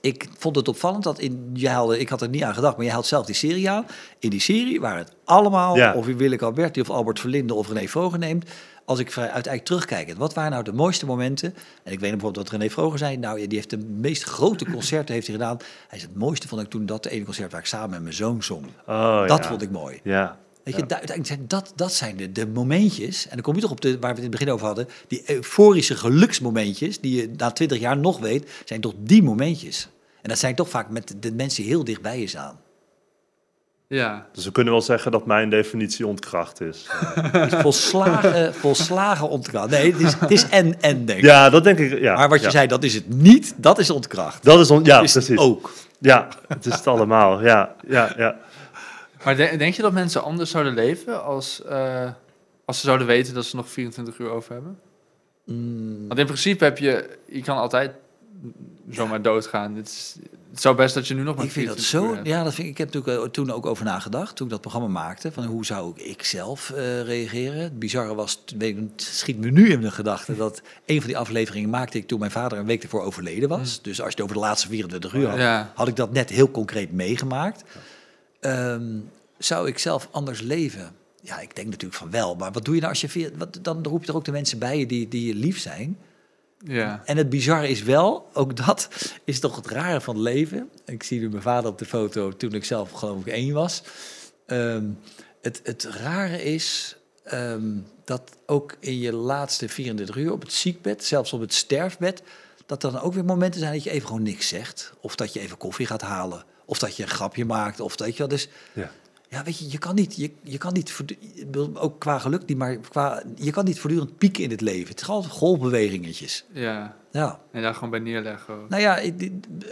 Speaker 1: Ik vond het opvallend dat in, je haalde, ik had er niet aan gedacht, maar je haalt zelf die serie aan. In die serie waren het allemaal,
Speaker 3: Ja.
Speaker 1: of je Willeke Alberti of Albert Verlinde of René Vroger neemt. Als ik vrij uiteindelijk terugkijk, wat waren nou de mooiste momenten? En ik weet bijvoorbeeld wat René Vroger zei, nou die heeft de meest grote concerten heeft hij gedaan. Hij zei, het mooiste vond ik toen dat de ene concert waar ik samen met mijn zoon zong.
Speaker 3: Oh,
Speaker 1: dat
Speaker 3: ja.
Speaker 1: vond ik mooi.
Speaker 3: Ja.
Speaker 1: Weet
Speaker 3: Ja.
Speaker 1: je, zijn dat, dat zijn de, de momentjes. En dan kom je toch op de, waar we het in het begin over hadden. Die euforische geluksmomentjes, die je na twintig jaar nog weet, zijn toch die momentjes. En dat zijn toch vaak met de mensen die heel dichtbij je staan.
Speaker 2: Ja.
Speaker 3: Dus we kunnen wel zeggen dat mijn definitie ontkracht is. *laughs*
Speaker 1: Is volslagen, volslagen ontkracht. Nee, het is, het is en, en, denk ik.
Speaker 3: Ja, dat denk ik. Ja,
Speaker 1: maar wat je
Speaker 3: ja.
Speaker 1: zei, dat is het niet, dat is ontkracht.
Speaker 3: Dat is on, ja,
Speaker 1: Dat is het
Speaker 3: precies.
Speaker 1: ook.
Speaker 3: Ja, het is het allemaal. Ja, ja, ja.
Speaker 2: Maar de- denk je dat mensen anders zouden leven als, eh, als ze zouden weten dat ze nog 24 uur over hebben?
Speaker 1: Mm,
Speaker 2: Want in principe heb je, je kan altijd zomaar doodgaan. Het, is, het zou best dat je nu nog maar
Speaker 1: ik vind dat
Speaker 2: 24 uur
Speaker 1: zo.
Speaker 2: hebt.
Speaker 1: Ja, dat vind ik, ik heb natuurlijk eh, toen ook over nagedacht. Toen ik dat programma maakte. Van hoe zou ik zelf eh, reageren? Het bizarre was, weet ik, schiet me nu in de gedachte. dat een van die afleveringen maakte ik toen mijn vader een week ervoor overleden was. Dus als je het over de laatste 24 uur had,
Speaker 2: Ja.
Speaker 1: had ik dat net heel concreet meegemaakt. Ehm, zou ik zelf anders leven? Ja, ik denk natuurlijk van wel. Maar wat doe je nou als je... Wat, dan roep je er ook de mensen bij je die, die je lief zijn.
Speaker 2: Ja.
Speaker 1: En het bizarre is wel, ook dat is toch het rare van het leven. Ik zie nu mijn vader op de foto toen ik zelf geloof ik één was. Ehm, het, het rare is ehm, dat ook in je laatste 34 uur op het ziekbed, zelfs op het sterfbed, dat er dan ook weer momenten zijn dat je even gewoon niks zegt. Of dat je even koffie gaat halen. Of dat je een grapje maakt. Of dat je wel. Dus
Speaker 3: Ja.
Speaker 1: Ja, weet je, je kan niet, je, je kan niet, ook qua geluk niet, maar qua, je kan niet voortdurend pieken in het leven. Het is gewoon golfbewegingetjes.
Speaker 2: Ja,
Speaker 1: Ja.
Speaker 2: en daar gewoon bij neerleggen. ook.
Speaker 1: Nou ja,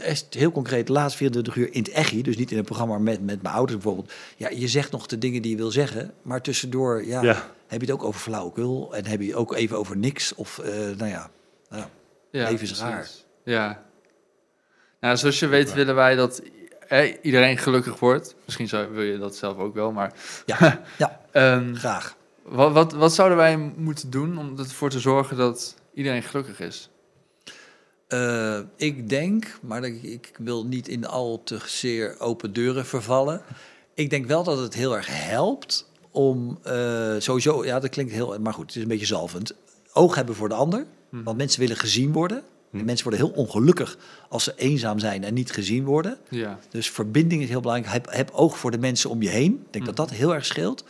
Speaker 1: is heel concreet, de laatste 24 uur in het echi, dus niet in een programma met, met mijn ouders bijvoorbeeld. Ja, je zegt nog de dingen die je wil zeggen, maar tussendoor ja,
Speaker 3: Ja.
Speaker 1: heb je het ook over flauwekul en heb je ook even over niks. Of, eh, nou ja, ja.
Speaker 2: Ja,
Speaker 1: Leven is
Speaker 2: precies.
Speaker 1: raar.
Speaker 2: Ja. Nou, zoals je weet willen wij dat eh, iedereen gelukkig wordt. Misschien zou, wil je dat zelf ook wel, maar...
Speaker 1: Ja, *laughs* ja,
Speaker 2: Ehm,
Speaker 1: graag.
Speaker 2: wat, wat, wat zouden wij moeten doen om ervoor te zorgen dat iedereen gelukkig is?
Speaker 1: Eh, ik denk, maar ik, ik wil niet in al te zeer open deuren vervallen. Ik denk wel dat het heel erg helpt om eh, sowieso, ja, dat klinkt heel, maar goed, het is een beetje zalvend. Oog hebben voor de ander, want mensen willen gezien worden. En mensen worden heel ongelukkig als ze eenzaam zijn en niet gezien worden.
Speaker 2: Ja.
Speaker 1: Dus verbinding is heel belangrijk. Heb, heb oog voor de mensen om je heen. Ik denk dat dat heel erg scheelt.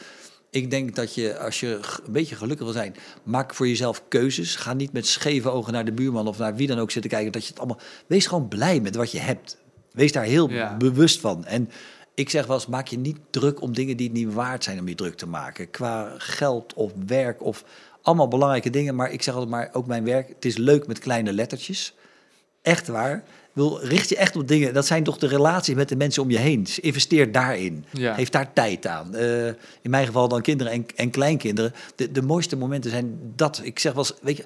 Speaker 1: Ik denk dat je, als je een beetje gelukkig wil zijn, maak voor jezelf keuzes. Ga niet met scheve ogen naar de buurman of naar wie dan ook zitten kijken. Dat je het allemaal. Wees gewoon blij met wat je hebt. Wees daar heel
Speaker 2: Ja.
Speaker 1: bewust van. En ik zeg wel eens, maak je niet druk om dingen die het niet waard zijn om je druk te maken. Qua geld of werk of allemaal belangrijke dingen. Maar ik zeg altijd maar, ook mijn werk, het is leuk met kleine lettertjes. Echt waar. Wil, richt je echt op dingen. Dat zijn toch de relaties met de mensen om je heen. Dus investeer daarin.
Speaker 2: Ja.
Speaker 1: Geef daar tijd aan. Eh, in mijn geval dan kinderen en, en kleinkinderen. De, de mooiste momenten zijn dat. Ik zeg wel eens, weet je,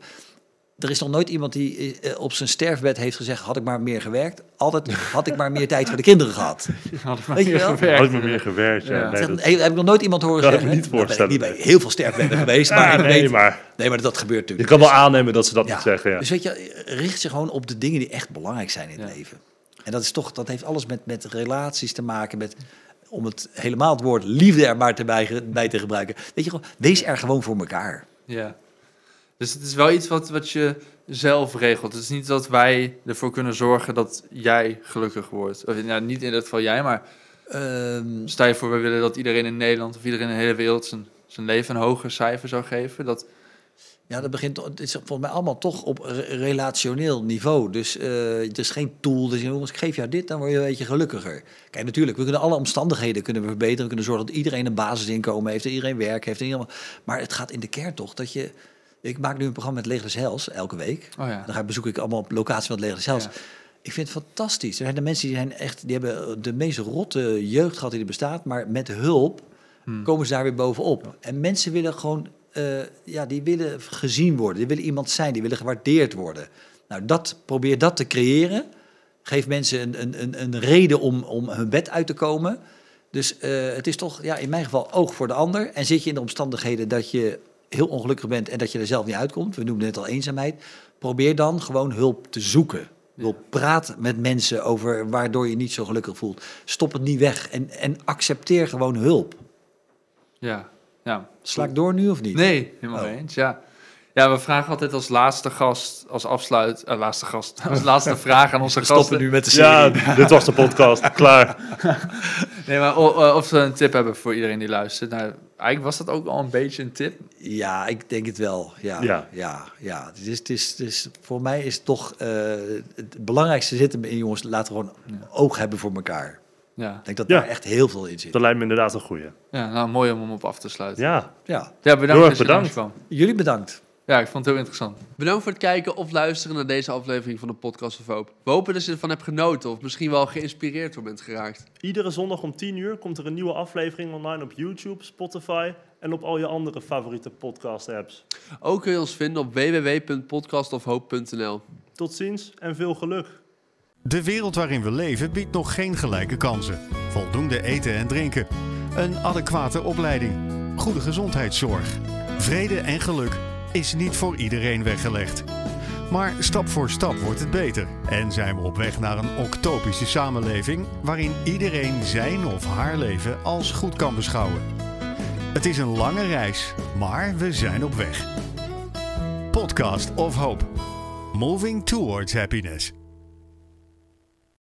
Speaker 1: er is nog nooit iemand die eh, op zijn sterfbed heeft gezegd: had ik maar meer gewerkt. Altijd had ik maar meer tijd voor de kinderen gehad. *laughs*
Speaker 2: Hadden we
Speaker 1: Weet je
Speaker 2: meer
Speaker 1: wel?
Speaker 2: gewerkt.
Speaker 3: Had ik maar meer gewerkt, ja.
Speaker 2: Ja.
Speaker 3: Nee,
Speaker 1: Zeg,
Speaker 3: dat-
Speaker 1: heb heb ik nog nooit iemand horen
Speaker 3: Kan ik
Speaker 1: zeggen.
Speaker 3: me niet
Speaker 1: ben ik
Speaker 3: voorstellen,
Speaker 1: niet bij heel veel sterfbedden *laughs* geweest, maar
Speaker 3: Ja,
Speaker 1: ik
Speaker 3: nee,
Speaker 1: weet-
Speaker 3: maar
Speaker 1: nee, maar dat gebeurt
Speaker 3: je
Speaker 1: natuurlijk.
Speaker 3: kan wel
Speaker 1: Dus-
Speaker 3: aannemen dat ze dat
Speaker 1: Ja.
Speaker 3: niet zeggen, ja.
Speaker 1: Dus weet je, richt je gewoon op de dingen die echt belangrijk zijn in het
Speaker 2: Ja.
Speaker 1: leven. En dat is toch, dat heeft alles met, met relaties te maken, met om het helemaal het woord liefde er maar te bij, bij te gebruiken. Weet je, gewoon, wees er gewoon voor elkaar.
Speaker 2: Ja. Dus het is wel iets wat, wat je zelf regelt. Het is niet dat wij ervoor kunnen zorgen dat jij gelukkig wordt. Of, nou, niet in dat geval jij, maar
Speaker 1: Ehm,
Speaker 2: stel je voor, we willen dat iedereen in Nederland of iedereen in de hele wereld zijn, zijn leven een hoger cijfer zou geven. Dat,
Speaker 1: ja, dat begint, het is volgens mij allemaal toch op re- relationeel niveau. Dus eh het is geen tool. Dus jongens, ik geef jou dit, dan word je een beetje gelukkiger. Kijk, natuurlijk, we kunnen alle omstandigheden kunnen we verbeteren. We kunnen zorgen dat iedereen een basisinkomen heeft, dat iedereen werk heeft. En maar het gaat in de kern toch dat je... Ik maak nu een programma met Leger des Hels elke week.
Speaker 2: oh ja.
Speaker 1: Dan ga, bezoek ik allemaal op locatie van het Hels.
Speaker 2: Ja.
Speaker 1: Ik vind het fantastisch. Er zijn de mensen die zijn echt, die hebben de meest rotte jeugd gehad die er bestaat, maar met hulp
Speaker 2: Hmm.
Speaker 1: komen ze daar weer bovenop. En mensen willen gewoon, eh, ja, die willen gezien worden, die willen iemand zijn, die willen gewaardeerd worden. Nou, dat probeer dat te creëren. Geef mensen een, een, een, een reden om, om hun bed uit te komen. Dus eh, het is toch, ja, in mijn geval oog voor de ander. En zit je in de omstandigheden dat je heel ongelukkig bent en dat je er zelf niet uitkomt, we noemden net al eenzaamheid, probeer dan gewoon hulp te zoeken. Wil praat met mensen over waardoor je niet zo gelukkig voelt. Stop het niet weg en, en accepteer gewoon hulp.
Speaker 2: Ja. ja.
Speaker 1: Sla ik door nu of niet?
Speaker 2: Nee, helemaal
Speaker 1: Oh.
Speaker 2: eens. Ja. Ja, we vragen altijd als laatste gast, als afsluit, eh, laatste gast, *laughs* als laatste vraag aan onze
Speaker 1: We stoppen
Speaker 2: gasten.
Speaker 1: nu met de serie.
Speaker 3: Ja, dit was de podcast. *laughs* Klaar.
Speaker 2: Nee, maar of ze een tip hebben voor iedereen die luistert. Nou, eigenlijk was dat ook al een beetje een tip.
Speaker 1: Ja, ik denk het wel. Ja, ja,
Speaker 3: Ja.
Speaker 1: ja. Het is, het is, het is, voor mij is toch eh, het belangrijkste zitten in jongens. Laten we gewoon oog hebben voor elkaar.
Speaker 2: Ja,
Speaker 1: Ik denk dat
Speaker 3: Ja.
Speaker 1: daar echt heel veel in zit.
Speaker 3: Dat lijkt me inderdaad een goeie.
Speaker 2: ja nou, mooi om hem op af te sluiten.
Speaker 3: Ja,
Speaker 1: Ja,
Speaker 2: Ja, bedankt
Speaker 3: Heel erg bedankt.
Speaker 1: jullie bedankt.
Speaker 2: Ja, ik vond het heel interessant.
Speaker 5: Bedankt voor het kijken of luisteren naar deze aflevering van de Podcast of Hoop. We hopen dat je ervan hebt genoten of misschien wel geïnspireerd door bent geraakt.
Speaker 3: iedere zondag om 10 uur komt er een nieuwe aflevering online op YouTube, Spotify en op al je andere favoriete podcast apps.
Speaker 5: Ook kun je ons vinden op www.podcastofhoop.nl.
Speaker 3: Tot ziens en veel geluk.
Speaker 4: De wereld waarin we leven biedt nog geen gelijke kansen. Voldoende eten en drinken. Een adequate opleiding. Goede gezondheidszorg. Vrede en geluk is niet voor iedereen weggelegd. Maar stap voor stap wordt het beter. En zijn we op weg naar een octopische samenleving waarin iedereen zijn of haar leven als goed kan beschouwen. Het is een lange reis, maar we zijn op weg. Podcast of Hope. Moving towards happiness.